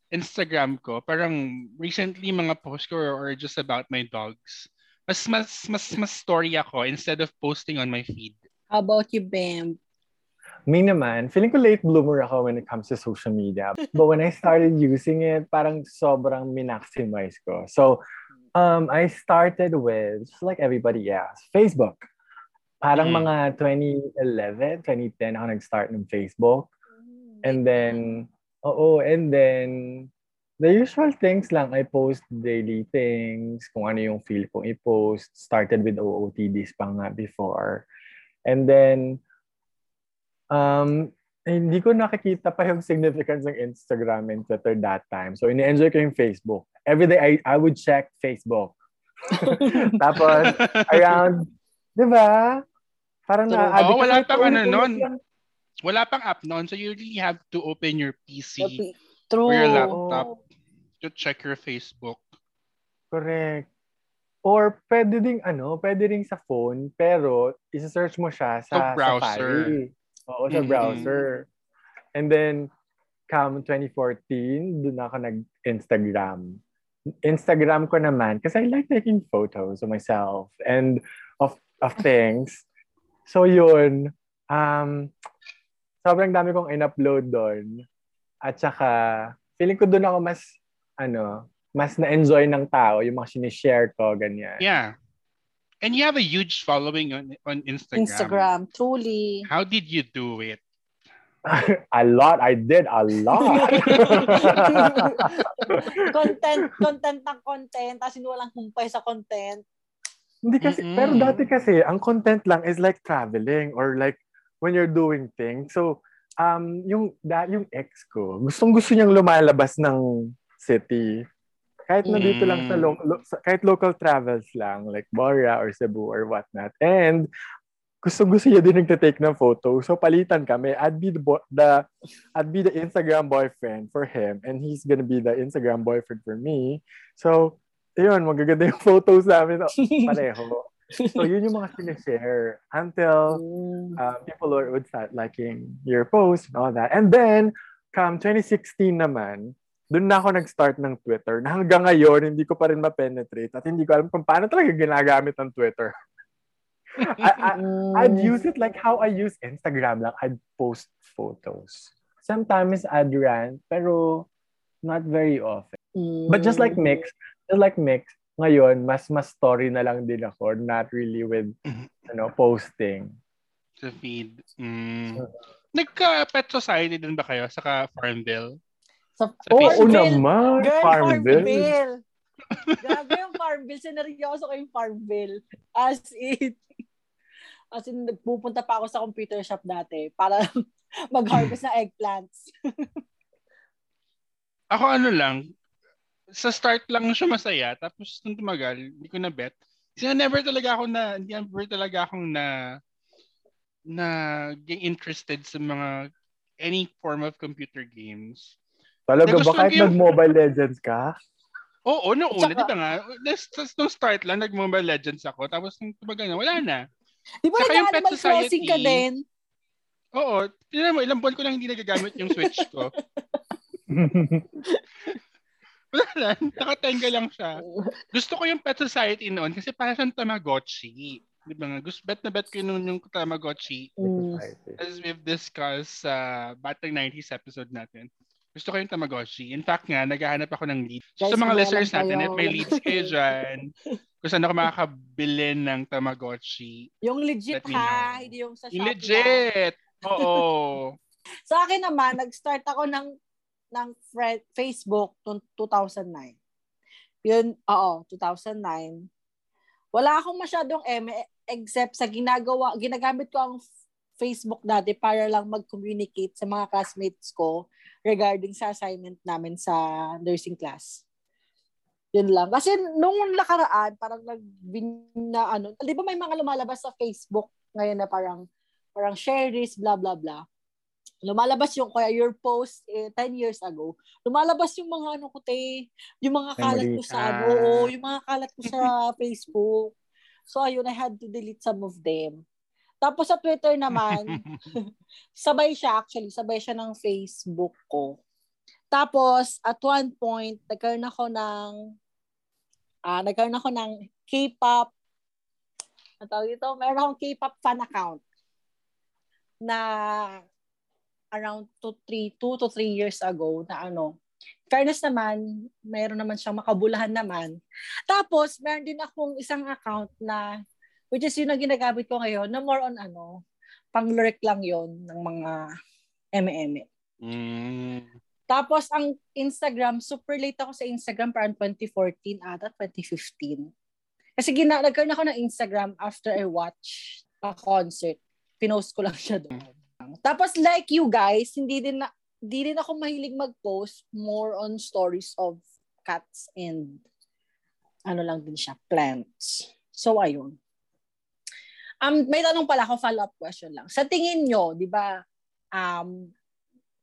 Instagram ko. Parang recently mga post ko are just about my dogs. Mas mas mas mas story ako instead of posting on my feed. How about you, Bam? Me naman, feeling ko late bloomer ako when it comes to social media. But when I started using it, parang sobrang minaximize ko. So, um, I started with, just like everybody else, Facebook. Parang Mm. mga 2011, 2010 ako nag-start ng Facebook. And then, oo, and then, the usual things lang, I post daily things, kung ano yung feel kong i-post. Started with OOTDs pa nga before. And then, um, hindi ko nakikita pa yung significance ng Instagram and Twitter that time. So, ini-enjoy ko yung Facebook. Every day, I, I would check Facebook. Tapos, around, di ba? Parang True. na Oo, wala pang ano nun. nun. Wala pang app noon, so you really have to open your PC True. or your laptop to check your Facebook. Correct. Or pwede ding ano, pwede ring sa phone, pero isa-search mo siya sa Sa browser. Safari. Oo, sa Mhm. browser. And then, come 2014, doon ako nag-Instagram. Instagram ko naman, kasi I like taking photos of myself and of of things. So yun, um, sobrang dami kong in-upload doon. At saka, feeling ko doon ako mas, ano, mas na-enjoy ng tao, yung mga sinishare ko, ganyan. Yeah. And you have a huge following on on Instagram. Instagram, truly. How did you do it? a lot. I did a lot. content, content ng content, tapos walang humpay sa content. Hindi kasi, Mm-mm. pero dati kasi, ang content lang is like traveling or like when you're doing things. So, um, yung, da, yung ex ko, gustong gusto niyang lumalabas ng city. Kahit na dito lang sa, Mm. lo- lo- sa- kahit local travels lang, like Bora or Cebu or whatnot. And, gusto gusto niya din nagte-take ng photo. So, palitan kami. I'd be the, bo- the, I'd be the Instagram boyfriend for him and he's gonna be the Instagram boyfriend for me. So, yun, magaganda yung photos namin pareho. So, yun yung mga sinishare until Mm. uh, people would would start liking your post and all that. And then, come 2016 naman, doon na ako nag-start ng Twitter na hanggang ngayon, hindi ko pa rin ma-penetrate at hindi ko alam kung paano talaga ginagamit ang Twitter. I, I, I'd use it like how I use Instagram lang. I'd post photos. Sometimes I'd rant, pero not very often. But just like Mix, like Mix, ngayon, mas mas story na lang din ako, not really with, you know, posting. Sa feed. Mm. Nagka-pet society din ba kayo? Saka Farmville? Sa Sa Oo Facebook? naman, Girl, Farmville. Farmville. Grabe yung Farmville. Sineryoso ko yung Farmville. As in, as in, pupunta pa ako sa computer shop dati para mag-harvest ng eggplants. Ako ano lang, sa start lang siya masaya, tapos nung tumagal, hindi ko na bet. Kasi never talaga ako na, hindi never talaga akong na, na get interested sa mga any form of computer games. Talaga ba kahit yung- nag-Mobile Legends ka? Oo, no una, di ba nga? Tas- Nung start lang, nag-Mobile Legends ako, tapos nung tumagal na, wala na. Di ba Saka yung nag-Animal Pet Crossing ka Society, din? Oo, tignan mo, ilang buwan ko lang hindi nagagamit yung Switch ko. Wala lang, nakatenga lang siya. Gusto ko yung Pet Society noon kasi parang siyang Tamagotchi. Di ba nga? Gusto, bet na bet ko noon yung Tamagotchi Mm. as we've discussed sa Batang 90s episode natin. Gusto ko yung Tamagotchi. In fact nga, naghahanap ako ng leads. So, sa mga listeners natin, if may leads kayo dyan, kung saan ako makakabili ng Tamagotchi, Yung legit ha, hindi yung sa Shopee. legit! Oo. Sa akin naman, nag-start ako ng ng friend, Facebook noong 2009. Yun, oo, 2009. Wala akong masyadong M except sa ginagawa, ginagamit ko ang Facebook dati para lang mag-communicate sa mga classmates ko regarding sa assignment namin sa nursing class. Yun lang. Kasi nung nakaraan, parang nag na ano, di ba may mga lumalabas sa Facebook ngayon na parang parang share this, blah, blah, blah lumalabas yung kaya your post eh, 10 years ago, lumalabas yung mga ano ko te, yung mga kalat ko sa ano, Memories. oo, yung mga kalat ko sa Facebook. So ayun, I had to delete some of them. Tapos sa Twitter naman, sabay siya actually, sabay siya ng Facebook ko. Tapos at one point, nagkaroon ako ng uh, nagkaroon ako ng K-pop ano tawag ito? Meron akong K-pop fan account na around 2 3 2 to 3 years ago na ano fairness naman, meron naman siyang makabulahan naman. Tapos, meron din akong isang account na Which is yun ang ginagamit ko ngayon na more on ano, pang-lurk lang yon ng mga eme Mm. Tapos ang Instagram, super late ako sa Instagram parang 2014 ata, 2015. Kasi gina nagkaroon ako ng Instagram after I watch a concert. Pinost ko lang siya doon. Tapos like you guys, hindi din na hindi din ako mahilig mag-post more on stories of cats and ano lang din siya, plants. So ayun. Um, may tanong pala ako, follow-up question lang. Sa tingin nyo, di ba, um,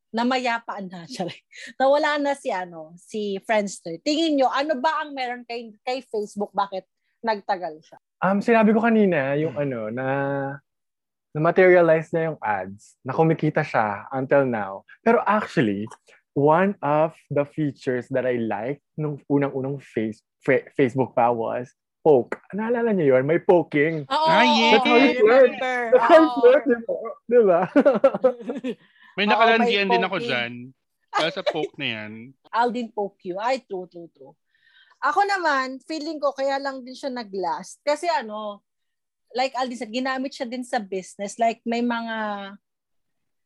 namayapaan na siya. Nawala na si ano, si Friendster. Tingin nyo, ano ba ang meron kay, kay Facebook? Bakit nagtagal siya? Um, sinabi ko kanina, yung ano, na na-materialize na yung ads, na kumikita siya until now. Pero actually, one of the features that I like nung unang-unang face, Facebook pa was poke. Naalala niyo yun? May poking. Oo, Ah, yeah. That's how it works. That's how it works, di ba? Di ba? May nakalandian din ako poking. dyan. Dahil sa poke na yan. I'll din poke you. Ay, true, true, true. Ako naman, feeling ko kaya lang din siya nag-last. Kasi ano, like Aldin said, ginamit siya din sa business. Like may mga,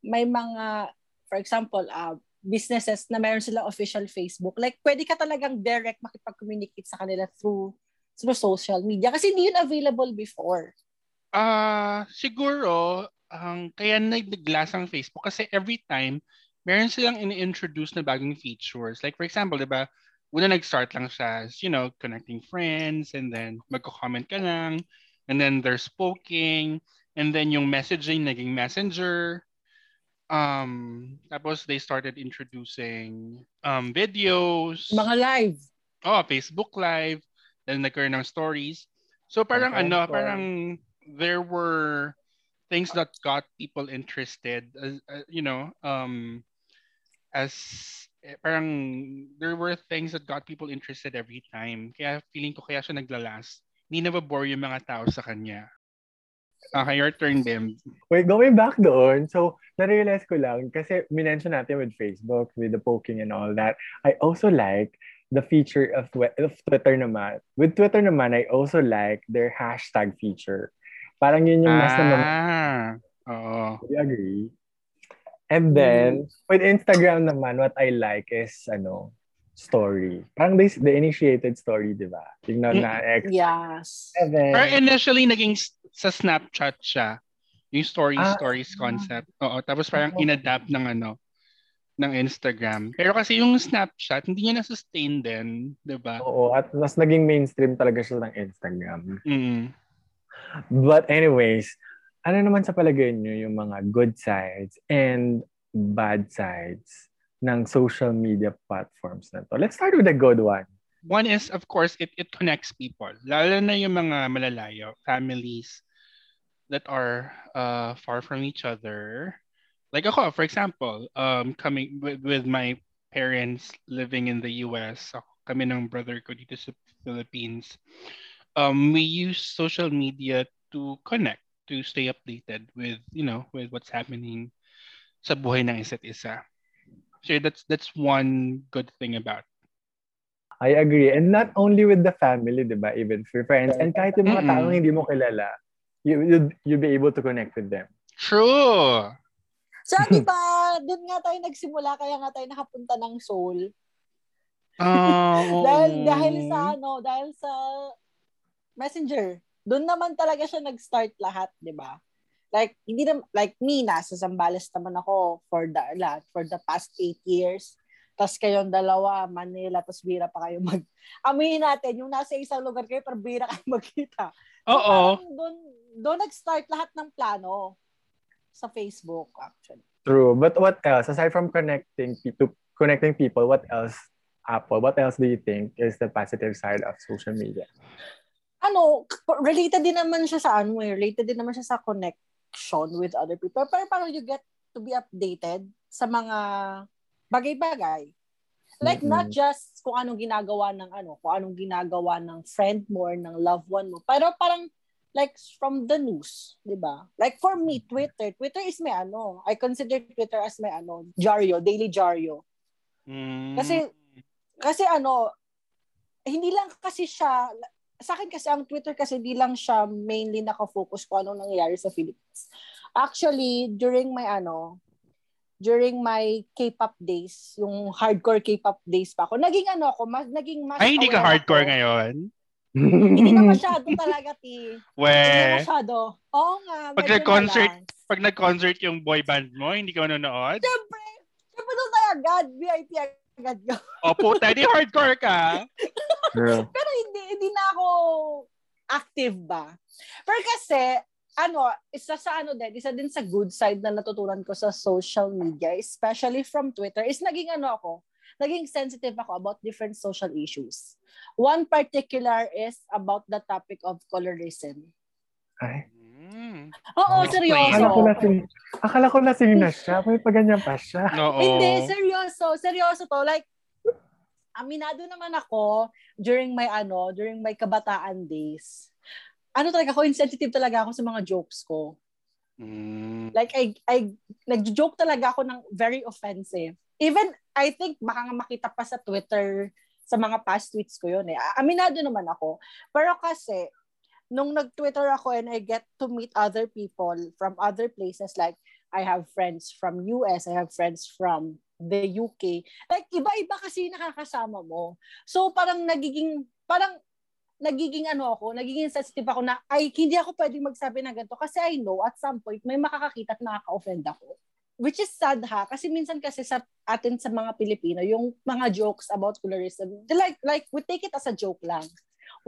may mga, for example, uh, businesses na meron silang official Facebook. Like pwede ka talagang direct makipag-communicate sa kanila through through social media. Kasi hindi yun available before. Ah, siguro, ang kaya nag-glass ang Facebook kasi every time, meron silang ini-introduce na bagong features. Like for example, di ba, una nag-start lang siya as, you know, connecting friends and then magko-comment ka lang and then there's poking and then yung messaging naging messenger. Um, tapos they started introducing um, videos. Mga live. Oh, Facebook Live, then nagkaroon ng stories. So parang Content ano, call. parang there were things that got people interested as uh, you know, um as eh, parang there were things that got people interested every time. Kaya feeling ko kaya siya naglalas. Hindi na bore yung mga tao sa kanya. Okay, your turn, Bim. Wait, going back doon, so na-realize ko lang, kasi minention natin with Facebook, with the poking and all that, I also like the feature of, of Twitter naman. With Twitter naman, I also like their hashtag feature. Parang yun yung mas Ah, oo. Do you agree? And then, with Instagram naman, what I like is, ano, story. Parang they, they initiated story, di ba? Tingnan na, X. Yes. And then, Or initially, naging sa Snapchat siya. Yung stories, Ah. stories concept. Oo, tapos parang Oo. inadapt ng ano, ng Instagram. Pero kasi yung Snapchat, hindi niya na-sustain din, di ba? oo, at mas naging mainstream talaga siya ng Instagram. Mm. But anyways, ano naman sa palagay niyo yung mga good sides and bad sides ng social media platforms na to? Let's start with the good one. One is, of course, it, it connects people. Lalo na yung mga malalayo, families that are uh, far from each other. Like ako, for example, um, coming with, with my parents living in the US, ako, kami ng brother ko dito sa Philippines, um, we use social media to connect, to stay updated with, you know, with what's happening sa buhay ng isa't isa. So that's that's one good thing about I agree. And not only with the family, di ba? Even for friends. And kahit yung mga Mm-mm. taong hindi mo kilala, you, you'd, you'll be able to connect with them. True. So, di ba, doon nga tayo nagsimula, kaya nga tayo nakapunta ng Seoul. Oh, dahil, dahil sa ano, dahil sa Messenger. Doon naman talaga siya nag-start lahat, di ba? Like, hindi na, like me, nasa Zambales naman ako for the, lahat, for the past eight years. Tapos kayong dalawa, Manila, tapos bira pa kayo mag... Aminin natin, yung nasa isang lugar kayo, pero bira kayo magkita. So, Oo. Doon, doon nag-start lahat ng plano sa Facebook, actually. True. But what else? Aside from connecting to connecting people, what else, Apple, what else do you think is the positive side of social media? ano, related din naman siya sa ano eh, related din naman siya sa connection with other people. Pero parang you get to be updated sa mga bagay-bagay. Like mm-hmm. not just kung anong ginagawa ng ano, kung anong ginagawa ng friend mo or ng loved one mo. Pero parang like from the news, 'di ba? Like for me, Twitter, Twitter is my ano, I consider Twitter as my ano, Jaryo, daily Jaryo. Mm. Kasi kasi ano, hindi lang kasi siya sa akin kasi ang Twitter kasi hindi lang siya mainly naka-focus kung anong nangyayari sa Philippines. Actually, during my ano, during my K-pop days, yung hardcore K-pop days pa ako, naging ano ako, mas, naging mas Ay, hindi ka hardcore ako. ngayon? hindi na masyado talaga, Ti. We. Hindi na masyado. Oo nga. Pag nag-concert, pag nag-concert yung boy band mo, hindi ka manonood? Siyempre. Siyempre doon tayo agad. VIP agad ko. Opo, tadi hardcore ka. Pero hindi, hindi na ako active ba. Pero kasi, ano, isa sa ano din, isa din sa good side na natutunan ko sa social media, especially from Twitter, is naging ano ako, naging sensitive ako about different social issues. One particular is about the topic of colorism. Ay. Mm. Oo, oh, seryoso. Akala ko lasing, akala ko lasing na siya. May paganyan pa siya. Oo. Hindi, seryoso. Seryoso to. Like, aminado naman ako during my ano, during my kabataan days ano talaga ako, insensitive talaga ako sa mga jokes ko. Mm. Like, I, I, nag-joke talaga ako ng very offensive. Even, I think, baka nga makita pa sa Twitter, sa mga past tweets ko yun eh. Aminado naman ako. Pero kasi, nung nag-Twitter ako and I get to meet other people from other places, like, I have friends from US, I have friends from the UK. Like, iba-iba kasi nakakasama mo. So, parang nagiging, parang nagiging ano ako, nagiging sensitive ako na, ay, hindi ako pwedeng magsabi ng ganito kasi I know at some point may makakakita at makaka-offend ako. Which is sad ha, kasi minsan kasi sa atin sa mga Pilipino, yung mga jokes about colorism, like, like we take it as a joke lang.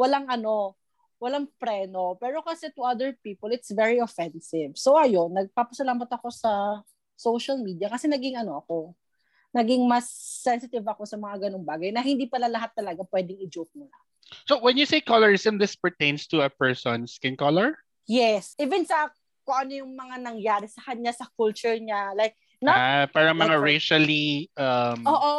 Walang ano, walang preno. Pero kasi to other people, it's very offensive. So ayun, nagpapasalamat ako sa social media kasi naging ano ako, naging mas sensitive ako sa mga ganong bagay na hindi pala lahat talaga pwedeng i-joke mo lang. So when you say colorism, this pertains to a person's skin color? Yes. Even sa kung ano yung mga nangyari sa kanya, sa culture niya. Like, not, ah, para mga like, racially um, Oo.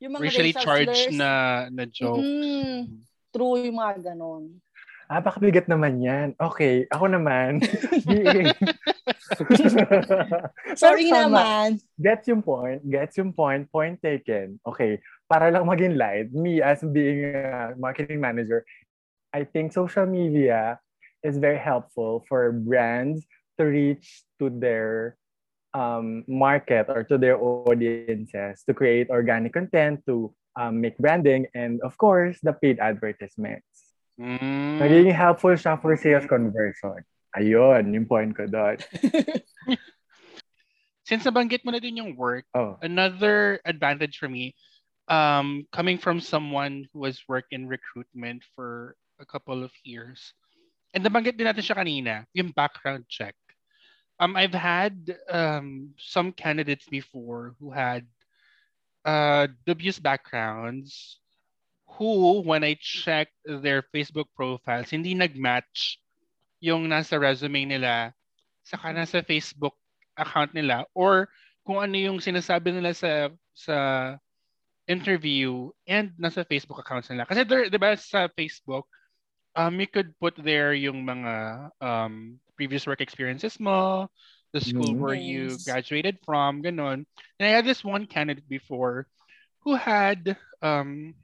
Yung mga racially charged slurs. na na jokes. Mm, true yung mga ganon. Ah, baka bigat naman yan. Okay, ako naman. Sorry naman. Gets yung point. Gets yung point. Point taken. Okay, para lang maging light, me as being a marketing manager, I think social media is very helpful for brands to reach to their um, market or to their audiences to create organic content, to um, make branding, and of course, the paid advertisements. Mm. Nagiging helpful siya for sales conversion. Ayun, yung point ko doon. Since nabanggit mo na din yung work, oh. another advantage for me um, coming from someone who has worked in recruitment for a couple of years, and nabanggit din natin siya kanina, yung background check. Um, I've had um, some candidates before who had uh, dubious backgrounds who, when I checked their Facebook profiles, hindi nag-match yung nasa resume nila saka nasa Facebook account nila or kung ano yung sinasabi nila sa sa interview and nasa Facebook accounts nila. Kasi there, di ba sa Facebook, um, you could put there yung mga um, previous work experiences mo, the school mm where you graduated from, ganon. And I had this one candidate before who had um,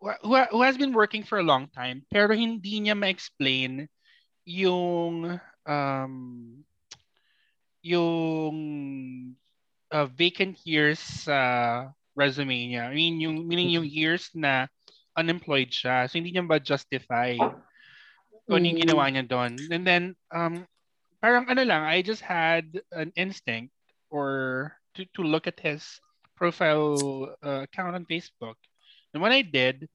who, who has been working for a long time pero hindi niya ma-explain yung um, yung uh, vacant years sa uh, resume niya. I mean, yung, meaning yung years na unemployed siya. So, hindi niya ba justify kung yung ginawa niya doon. And then, um, parang ano lang, I just had an instinct or to, to look at his profile uh, account on Facebook. And when I did,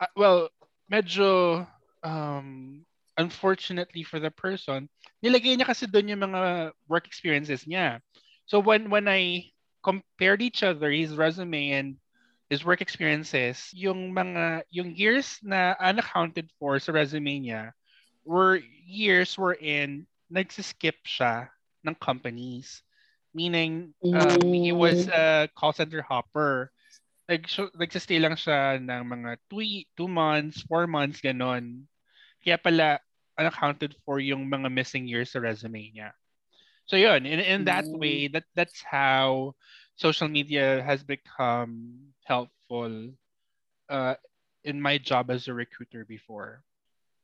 uh, well, medyo um, unfortunately for the person, nilagay niya kasi doon yung mga work experiences niya. So when when I compared each other, his resume and is work experiences, yung mga, yung years na unaccounted for sa resume niya were years wherein nagsiskip siya ng companies. Meaning, um, he was a call center hopper. Nag, nagsistay lang siya ng mga two, two months, four months, ganon. Kaya pala, unaccounted for yung mga missing years sa resume niya. So yun, in, in that way, that that's how social media has become helpful uh, in my job as a recruiter before.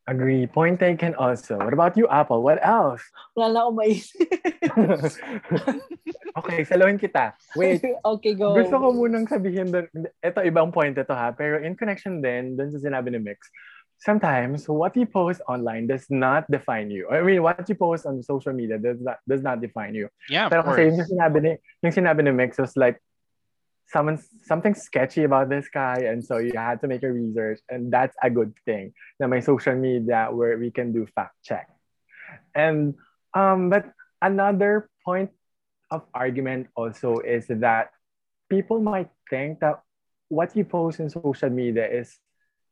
Agree. Point taken also. What about you, Apple? What else? Wala na ako maisip. okay, saluhin kita. Wait. okay, go. Gusto ko munang sabihin doon, ito ibang point ito ha, pero in connection din doon sa sinabi ni Mix, sometimes what you post online does not define you. I mean, what you post on social media does not does not define you. Yeah, Pero of kasi course. yung sinabi ni, yung sinabi ni Mix was like, someone, something sketchy about this guy, and so you had to make a research, and that's a good thing. Na my social media where we can do fact check. And, um, but another point of argument also is that people might think that what you post in social media is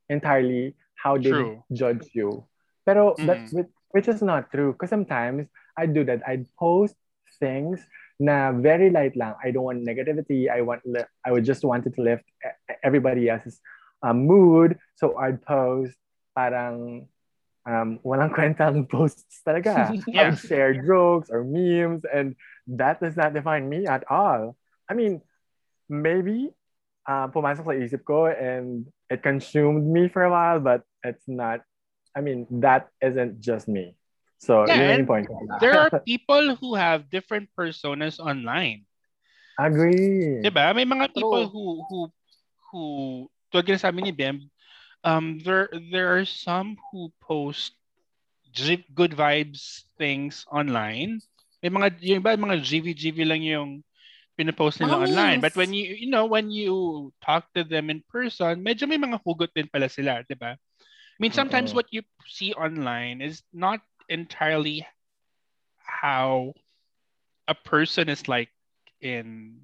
entirely how they True. judge you. Pero Mm. which, which is not true. Because sometimes I do that. I post things na very light lang. I don't want negativity. I want li- I would just wanted to lift everybody else's um, mood. So I'd post parang um, walang kwentang posts talaga. I Yeah. would share jokes or memes and that does not define me at all. I mean, maybe uh, pumasok sa isip ko and it consumed me for a while, but it's not, I mean, that isn't just me. So, Yeah, yun and yung point ko. There are people who have different personas online. Agree. Diba? May mga people True. who who who tulad nga sabi ni Bem, um there there are some who post good vibes things online. May mga yung iba mga GV-GV lang yung pinopost nila Mga online. memes. But when you you know when you talk to them in person, medyo may mga hugot din pala sila, 'di ba? I mean sometimes Oo. what you see online is not entirely how a person is like in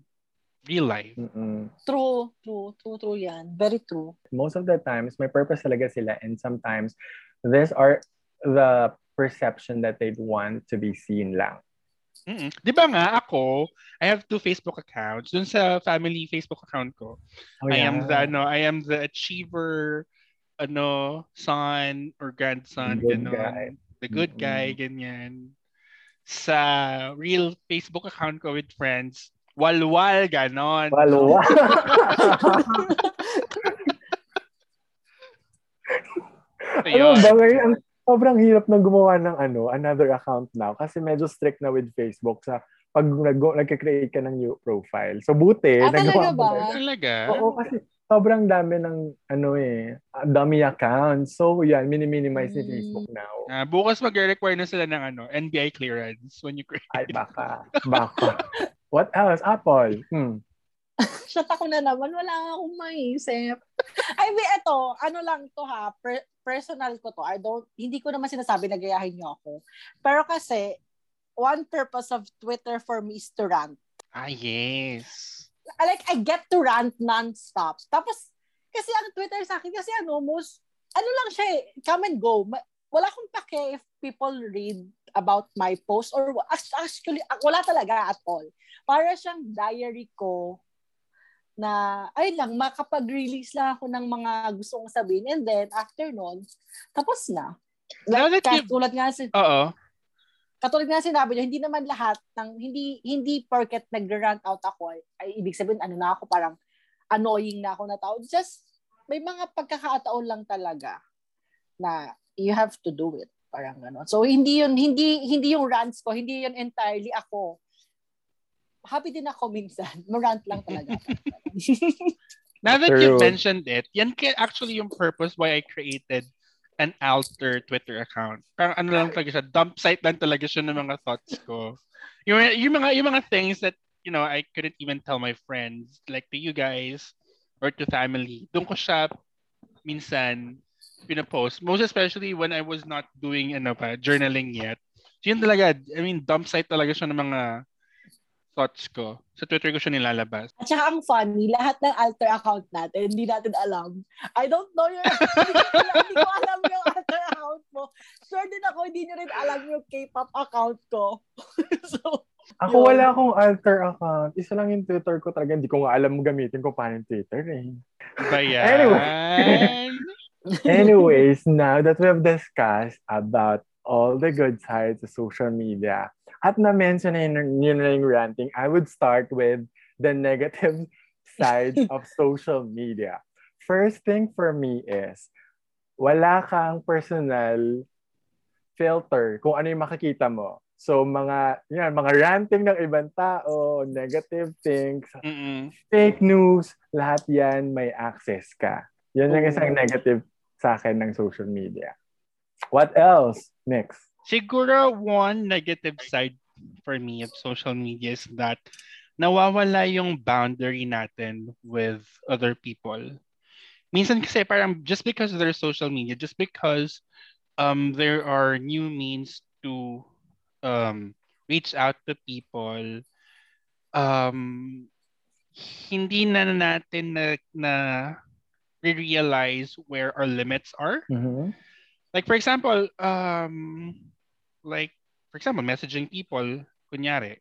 real life. Mm-mm. True, true, true, true yan. Very true. Most of the times, may purpose talaga sila and sometimes these are the perception that they want to be seen lang. Mm-mm. Di ba nga ako, I have two Facebook accounts. Dun sa family Facebook account ko, Oh, I am the yeah. ano, I am the achiever ano son or grandson Good ganon. The good guy ganyan. Sa real Facebook account ko with friends, walwal ganon. Walo. Ayun. Ano ba ngayon? Ang sobrang hirap na gumawa ng ano, another account now kasi medyo strict na with Facebook sa pag nag nagka-create ka ng new profile. So buti, Ah, talaga nagawa ko ba? Talaga? Oo, kasi sobrang dami ng ano eh, ah, dummy accounts. So yan, mini-minimize ni Mm. Facebook now. Ah, bukas mag-require na sila ng ano, NBI clearance when you create. Ay, baka. Baka. What else? Apple. Hmm. Shut ako na naman. Wala akong maisip. I mean, eto, ano lang to ha, per- personal ko to. I don't, hindi ko naman sinasabi na gayahin niyo ako. Pero kasi, one purpose of Twitter for me is to rant. Ah, yes. I like, I get to rant non-stop. Tapos, kasi ang Twitter sa akin, kasi ano, most, ano lang siya eh, come and go. Ma- Wala akong pake if people read about my post or actually, ah, wala talaga at all. Para siyang diary ko na, ay lang, makapag-release lang ako ng mga gusto kong sabihin and then after nun, tapos na. Now Like, that you- katulad nga, si- Oo. Katulad nga sinabi niyo, hindi naman lahat ng hindi hindi porket nag-rant out ako ay, ay ibig sabihin ano na ako parang annoying na ako na tao. Just may mga pagkakataon lang talaga na you have to do it. Parang gano'n. So hindi yun hindi hindi yung rants ko, hindi yun entirely ako. Happy din ako minsan. Marant lang talaga. Now that you mentioned it, yan actually yung purpose why I created an alter Twitter account. Parang ano lang talaga siya, dump site lang talaga siya ng mga thoughts ko. Yung, yung mga yung mga things that you know I couldn't even tell my friends like to you guys or to family. Doon ko siya minsan pinapost. Most especially when I was not doing ano pa, journaling yet. So yun talaga, I mean, dump site talaga siya ng mga thoughts ko. Sa Twitter ko siya nilalabas. At saka ang funny, lahat ng alter account natin, hindi natin alam. I don't know your, hindi, ko, hindi ko alam yung alter account mo. Sure din ako, hindi nyo rin alam yung K-pop account ko. so, Ako Yun. wala akong alter account. Isa lang yung Twitter ko talaga. Hindi ko nga alam gamitin kung paano yung Twitter eh. Ba yan? Anyway. Anyways, now that we have discussed about all the good sides of social media, at na-mention na yun, yun na yung ranting, I would start with the negative side of social media. First thing for me is, wala kang personal filter kung ano yung makikita mo. So, mga, yan, mga ranting ng ibang tao, negative things, Mm-mm. fake news, lahat yan may access ka. Yan yung isang negative sa akin ng social media. What else? Next. Siguro one negative side for me of social media is that nawawala yung boundary natin with other people. Minsan kasi parang just because there's social media, just because um there are new means to um reach out to people, um hindi na natin na, na realize where our limits are Mm-hmm. like for example um like for example messaging people kunyari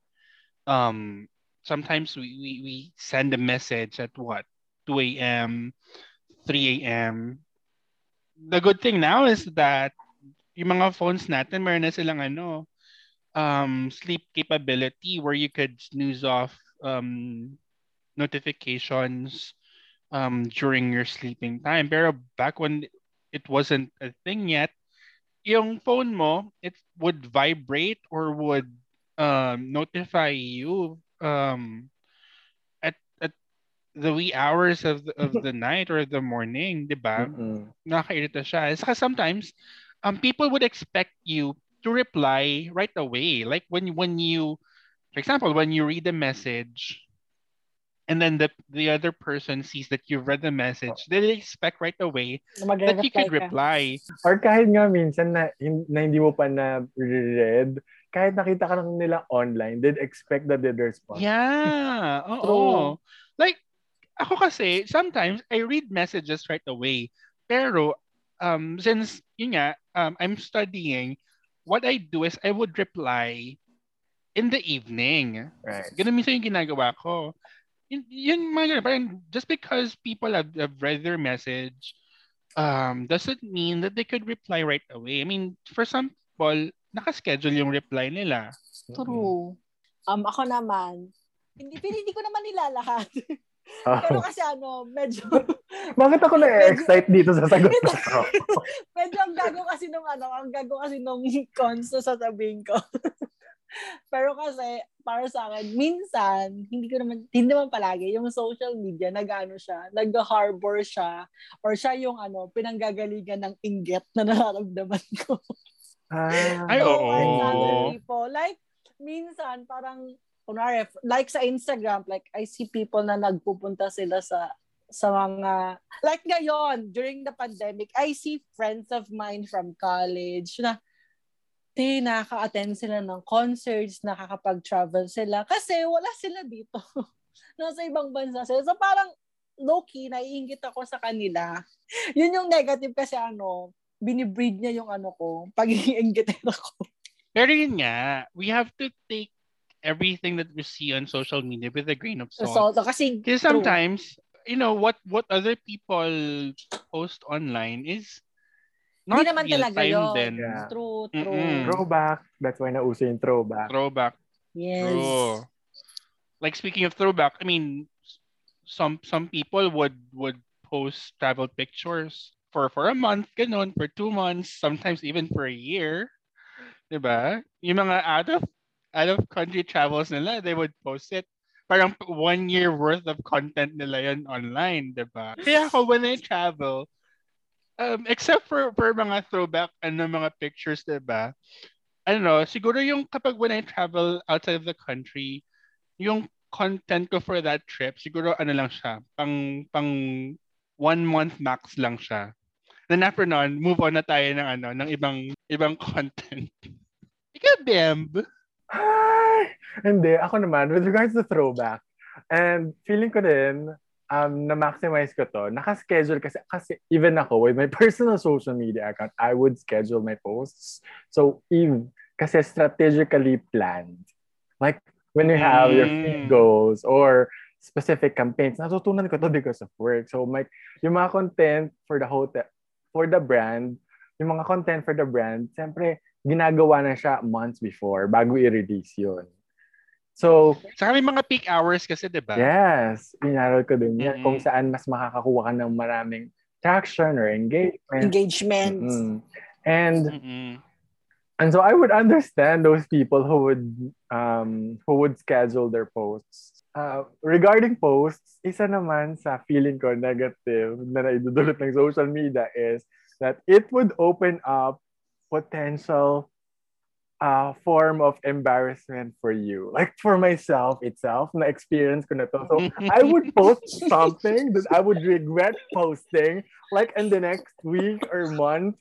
um sometimes we, we we send a message at what 2 a.m 3 a.m the good thing now is that yung mga phones natin meron na silang ano um sleep capability where you could snooze off um notifications um during your sleeping time. Pero back when it wasn't a thing yet, yung phone mo, it would vibrate or would um, notify you um, at at the wee hours of the, of the night or the morning, di ba? Mm-mm. Nakakairita siya. Saka sometimes, um, people would expect you to reply right away. Like when when you, for example, when you read a message, and then the the other person sees that you've read the message, they expect right away that you could ka. reply. Or kahit nga minsan na, na hindi mo pa na read, kahit nakita ka lang nila online, they'd expect that they'd respond. Yeah. Oo. True. Like, ako kasi, sometimes I read messages right away. Pero, um, since, yun nga, um, I'm studying, what I do is I would reply in the evening. Right. Ganun minsan yung ginagawa ko. Yun, yun mga ganun, parang just because people have, have read their message, um, doesn't mean that they could reply right away. I mean, for some people, nakaschedule yung reply nila. True. Um, ako naman, hindi, hindi ko naman nilalahat. Oh. Pero kasi ano, medyo, Bakit ako na-excite dito sa sagot to? medyo ang gago kasi nung ano, ang gago kasi nung cons na sasabihin ko. Pero kasi, para sa akin, minsan, hindi ko naman, hindi naman palagi, yung social media, nag-ano siya, nag-harbor siya, or siya yung ano, pinanggagalingan ng inggit na nararamdaman ko. Ah, Ay, oo. other people. Like, minsan, parang, kunwari, like sa Instagram, like, I see people na nagpupunta sila sa sa mga, like ngayon, during the pandemic, I see friends of mine from college na, te, nakaka-attend sila ng concerts, nakakapag-travel sila, kasi wala sila dito. Nasa ibang bansa sila. So parang, low-key, naiingit ako sa kanila. Yun yung negative kasi ano, binibreed niya yung ano ko, pagiging inggitero ko. Pero yun nga, we have to take everything that we see on social media with a grain of So, salt. kasi, true. sometimes, you know, what what other people post online is not Hindi naman talaga yun. then. Yeah. True, true. Mm-mm. throwback. That's why nauso yung throwback. Throwback. Yes. True. Like speaking of throwback, I mean, some some people would would post travel pictures for for a month, ganun, for two months, sometimes even for a year. 'Di ba? Yung mga out of out of country travels nila, they would post it. Parang one year worth of content nila yun online, 'di ba? Kaya ako when I travel, um, except for for mga throwback ano mga pictures, 'di ba? Know, siguro yung kapag when I travel outside of the country, yung content ko for that trip, siguro ano lang siya, pang pang one month max lang siya. Then after nun, move on na tayo ng ano, ng ibang ibang content. Ikaw, Bemb. Hindi, ako naman, with regards to throwback, and feeling ko din, um, na-maximize ko to. Naka-schedule kasi, kasi even ako, with my personal social media account, I would schedule my posts. So, even, kasi strategically planned. Like, when you have mm. your feed goals or specific campaigns, natutunan ko to because of work. So, my, yung mga content for the hotel, for the brand, yung mga content for the brand, siyempre, ginagawa na siya months before bago i-release yun. So, Saka may mga peak hours kasi, di ba? Yes. Inaral ko din yan. Mm-hmm. Kung saan mas makakakuha ka ng maraming traction or engagement. Engagement. Mm-hmm. And mm-hmm. and so I would understand those people who would um who would schedule their posts. Uh, regarding posts, isa naman sa feeling ko negative na naidudulot ng social media is that it would open up potential uh, form of embarrassment for you. Like for myself itself, na experience ko na to. So I would post something that I would regret posting like in the next week or month.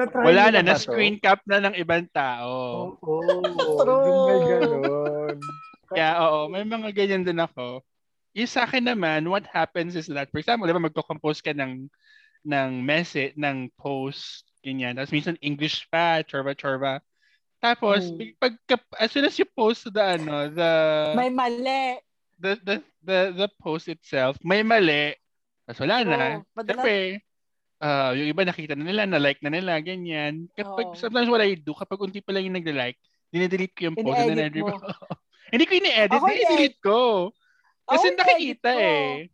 Na Wala na, na screen cap na ng ibang tao. Oo. Oh, oh, may ganun. yeah, oo. May mga ganyan din ako. Yung sa akin naman, what happens is that, for example, di ba magko-compose ka ng ng message, ng post, ganyan. Tapos minsan English pa, chorba-chorba. Tapos, hmm. pag, as soon as you post the, ano, the... May mali. The, the, the, the post itself, may mali. Tapos wala na. Oh, Siyempre, uh, yung iba nakita na nila, na-like na nila, ganyan. Kapag, oh. sometimes what I do, kapag unti pa lang yung nag-like, dinidelete ko yung post. Ini-edit mo. Hindi ko ini-edit, dinidelete ko. Kasi oh, nakikita eh.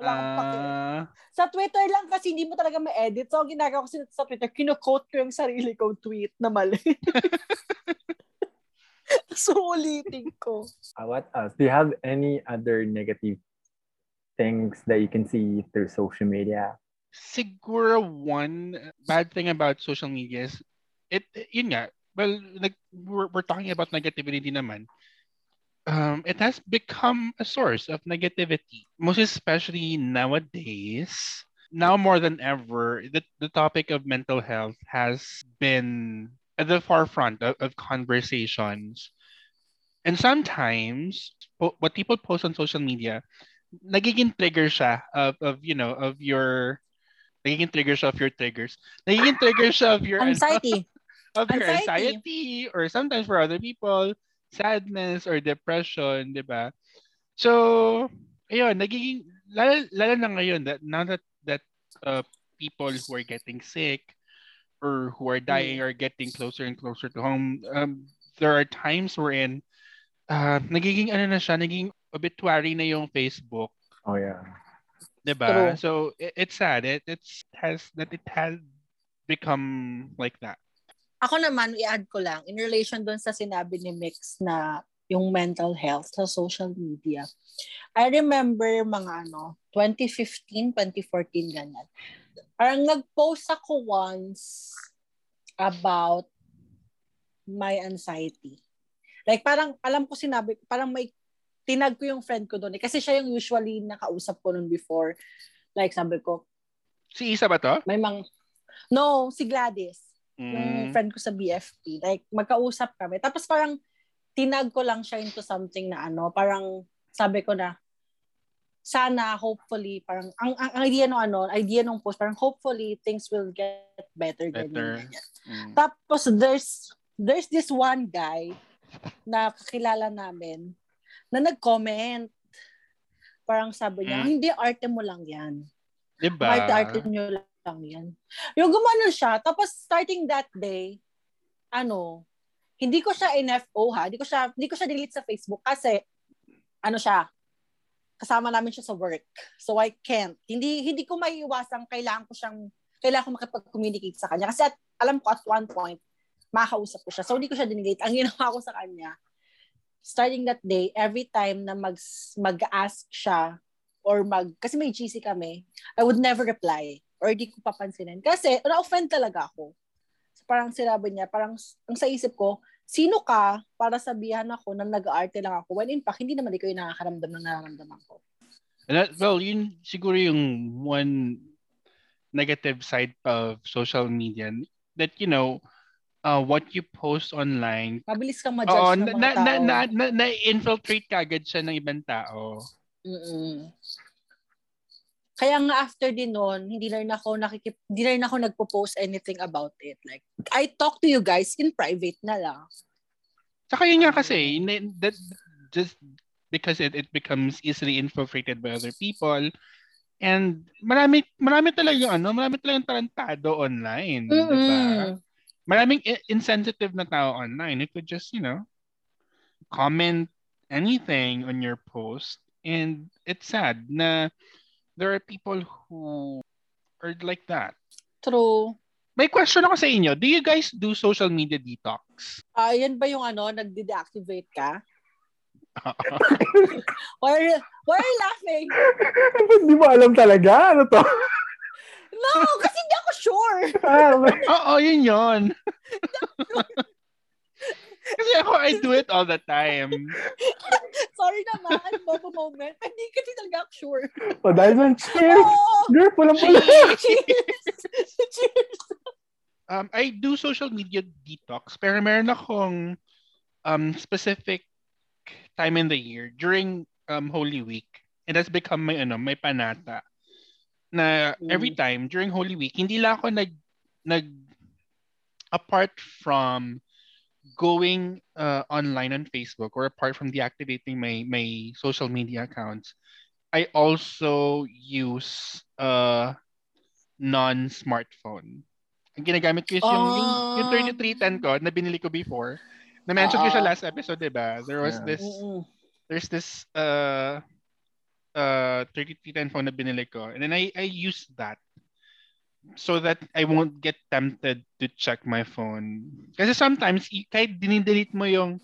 Wala uh, Sa Twitter lang kasi hindi mo talaga ma-edit. So, ang ginagawa ko sa Twitter, kino-quote ko yung sarili kong tweet na mali. so, ulitin ko. Uh, what else? Do you have any other negative things that you can see through social media? Siguro one bad thing about social media is, it, yun nga, well, like, we're, we're talking about negativity naman um, it has become a source of negativity, most especially nowadays. Now more than ever, the, the topic of mental health has been at the forefront of, of conversations. And sometimes, po- what people post on social media, nagiging trigger siya of, of you know, of your, nagiging trigger siya of your triggers. Nagiging trigger siya of your anxiety. of your anxiety. anxiety or sometimes for other people, sadness or depression, di ba? So, ayun, nagiging, lalo, lalo na ngayon, that now that, that uh, people who are getting sick or who are dying mm. are getting closer and closer to home, um, there are times wherein uh, nagiging ano na siya, naging obituary na yung Facebook. Oh, yeah. Diba? So, it, it's sad. It, it's has, that it has become like that. Ako naman, i-add ko lang, in relation doon sa sinabi ni Mix na yung mental health sa social media. I remember mga ano, 2015, 2014, ganyan. Parang nag-post ako once about my anxiety. Like parang, alam ko sinabi, parang may, tinag ko yung friend ko doon. Eh, kasi siya yung usually nakausap ko noon before. Like sabi ko. Si Isa ba to? May mang, no, si Gladys mm. yung friend ko sa BFP. Like, magkausap kami. Tapos parang, tinag ko lang siya into something na ano, parang sabi ko na, sana, hopefully, parang, ang, ang, ang idea ng ano, idea ng post, parang hopefully, things will get better. better. Ganyan, Mm. Tapos, there's, there's this one guy na kakilala namin na nag-comment. Parang sabi niya, mm. hindi, arte mo lang yan. Diba? Arte, arte nyo lang lang yan. Yung gumano siya, tapos starting that day, ano, hindi ko siya NFO ha, hindi ko siya, hindi ko siya delete sa Facebook kasi, ano siya, kasama namin siya sa work. So I can't. Hindi hindi ko maiiwasang kailangan ko siyang kailangan ko makipag-communicate sa kanya kasi at, alam ko at one point makakausap ko siya. So hindi ko siya dinelete. Ang ginawa ko sa kanya, starting that day, every time na mag mag-ask siya or mag kasi may GC kami, I would never reply or di ko papansinin. Kasi, na-offend talaga ako. So, parang sinabi niya, parang ang sa isip ko, sino ka para sabihan ako na nag-aarte lang ako when in fact, hindi naman ikaw yung nakakaramdam ng nararamdaman ko. That, well, yun siguro yung one negative side of social media that, you know, uh, what you post online, Mabilis kang ma-judge oo, ng na, mga na, tao. na, na, na, na-infiltrate kagad siya ng ibang tao. Mm-mm. Kaya nga after din nun, hindi na rin ako nakikip, hindi na rin ako nagpo-post anything about it. Like, I talk to you guys in private na lang. Saka yun nga kasi, that, just because it, it becomes easily infiltrated by other people, and marami, marami talaga ano, marami talagang tarantado online. di ba? Mm-mm. Maraming insensitive na tao online. It could just, you know, comment anything on your post. And it's sad na there are people who are like that. True. May question ako sa inyo. Do you guys do social media detox? Ah, yan ba yung ano, nag-deactivate ka? Why are, you- why are you laughing? Hindi mo alam talaga. Ano to? No, kasi hindi ako sure. Ah. Oo, yun yun. Kasi ako, I do it all the time. Sorry naman, bobo moment. Hindi kasi talaga ako sure. O, dahil sa cheers. Oh, Girl, pulang-pula. cheers! cheers! Um, I do social media detox, pero meron akong um, specific time in the year during um, Holy Week. It has become my, ano, my panata. Na every time during Holy Week, hindi lang ako nag, nag apart from going uh, online on Facebook or apart from deactivating my my social media accounts, I also use uh non-smartphone. Ang ginagamit ko is yung, yung, yung Ah. 3310 ko na binili ko before. Na-mention ko siya Ah. last episode, di ba? There was Yeah. this, there's this uh, uh, 3310 phone na binili ko. And then I, I use that so that I won't get tempted to check my phone. Kasi sometimes, kahit dinidelete mo yung,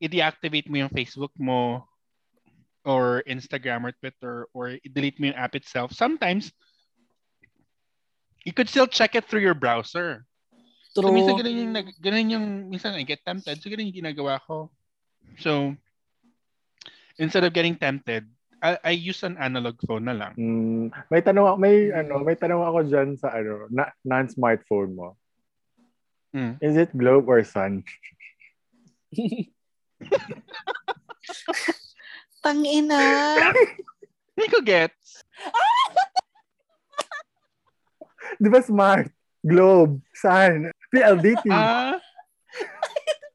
i-deactivate mo yung Facebook mo or Instagram or Twitter or i-delete mo yung app itself, sometimes, you could still check it through your browser. So, True. minsan ganun yung, ganun yung, minsan I get tempted, so ganun yung ginagawa ko. So, instead of getting tempted, I, I use an analog phone na lang. Hmm, may tanong ako, may ano, may tanong ako diyan sa ano, na, non-smartphone mo. Hmm. Is it globe or sun? Tangina. Hindi ko gets. Di ba smart? Globe, sun, PLDT. Ah, Ah,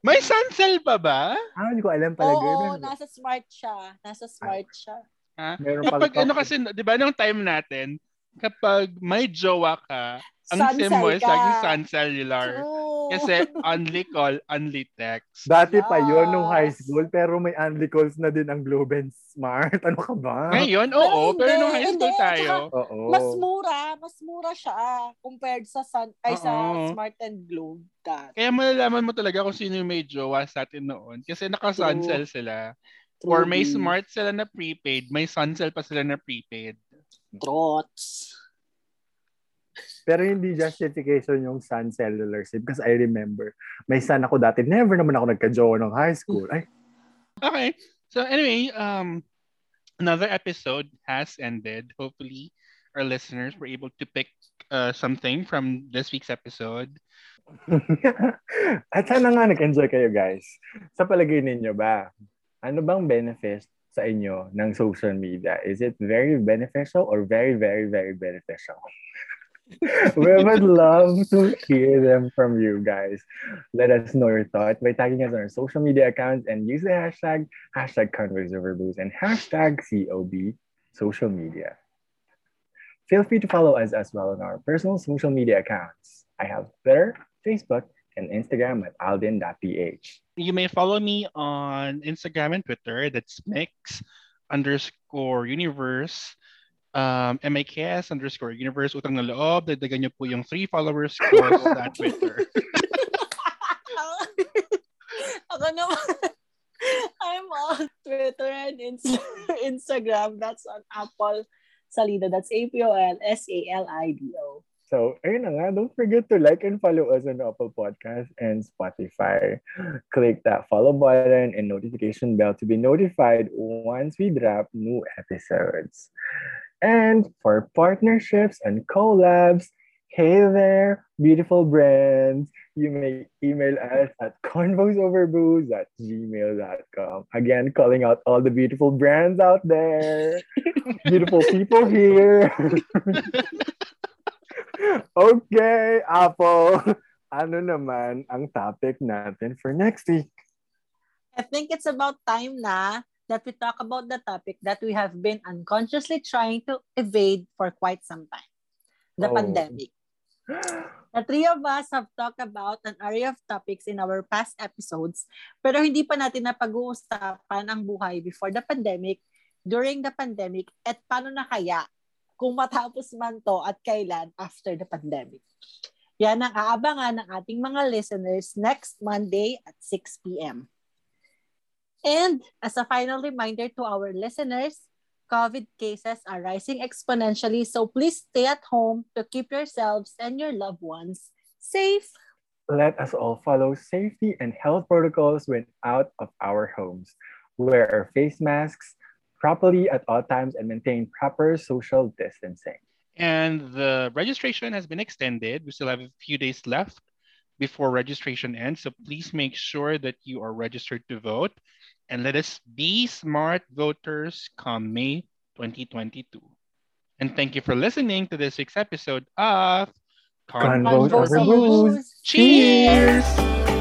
may suncell pa ba? hindi ko alam pala. Oo, ganun. nasa smart siya. Nasa smart siya. Ha? Meron Kapag pala ano kasi, di ba nung time natin, kapag may jowa ka, ang sim mo is laging sun cellular. True. Kasi only call, only text. Dati pa yon nung high school, pero may only calls na din ang Globe and Smart. Ano ka ba? Ngayon, oo. Hindi, Pero nung high school hindi. tayo, Oo. Mas mura, mas mura siya compared sa sun, ay sa. Smart and Globe. That. kaya malalaman mo talaga kung sino yung may jowa sa atin noon. Kasi naka-suncell sila. Or may smart sila na prepaid, may suncell pa sila na prepaid. Trots. Pero hindi justification yung Sun Cellular SIM because I remember, may son ako dati. Never naman ako nagka-jowa ng high school. Ay, Okay. So anyway, um, another episode has ended. Hopefully, our listeners were able to pick uh, something from this week's episode. At sana nga nag-enjoy kayo guys. Sa palagay ninyo ba, ano bang benefits sa inyo ng social media? Is it very beneficial or very, very, very beneficial? we would love to hear them from you guys. Let us know your thoughts by tagging us on our social media accounts and use the hashtag hashtag Converse Over and hashtag COB social media. Feel free to follow us as well on our personal social media accounts. I have Twitter, Facebook, and Instagram at alden.ph. You may follow me on Instagram and Twitter. That's mix underscore universe. Um, MIKS underscore universe. Utang na loob. Dagdagan nyo po yung three followers ko sa Twitter. Ako naman. I'm on Twitter and Instagram. That's on Apple Salido. That's A-P-O-L-S-A-L-I-D-O. So, ayun na nga. Don't forget to like and follow us on Apple Podcast and Spotify. Click that follow button and notification bell to be notified once we drop new episodes. And for partnerships and collabs, hey there, beautiful brands. you may email us at convosoverbooze at gmail.com. Again, calling out all the beautiful brands out there, beautiful people here. okay, Apple. Ano naman ang topic natin for next week? I think it's about time na that we talk about the topic that we have been unconsciously trying to evade for quite some time. The Oh. pandemic. The three of us have talked about an array of topics in our past episodes, pero hindi pa natin napag-uusapan ang buhay before the pandemic, during the pandemic, at paano na kaya kung matapos man to at kailan after the pandemic. Yan ang aabangan ng ating mga listeners next Monday at 6 p.m. And as a final reminder to our listeners, COVID cases are rising exponentially, so please stay at home to keep yourselves and your loved ones safe. Let us all follow safety and health protocols when out of our homes. Wear our face masks properly at all times and maintain proper social distancing. And the registration has been extended. We still have a few days left before registration ends. So please make sure that you are registered to vote. And let us be smart voters come May 2022. And thank you for listening to this week's episode of Convos Convos over booze. booze. Cheers!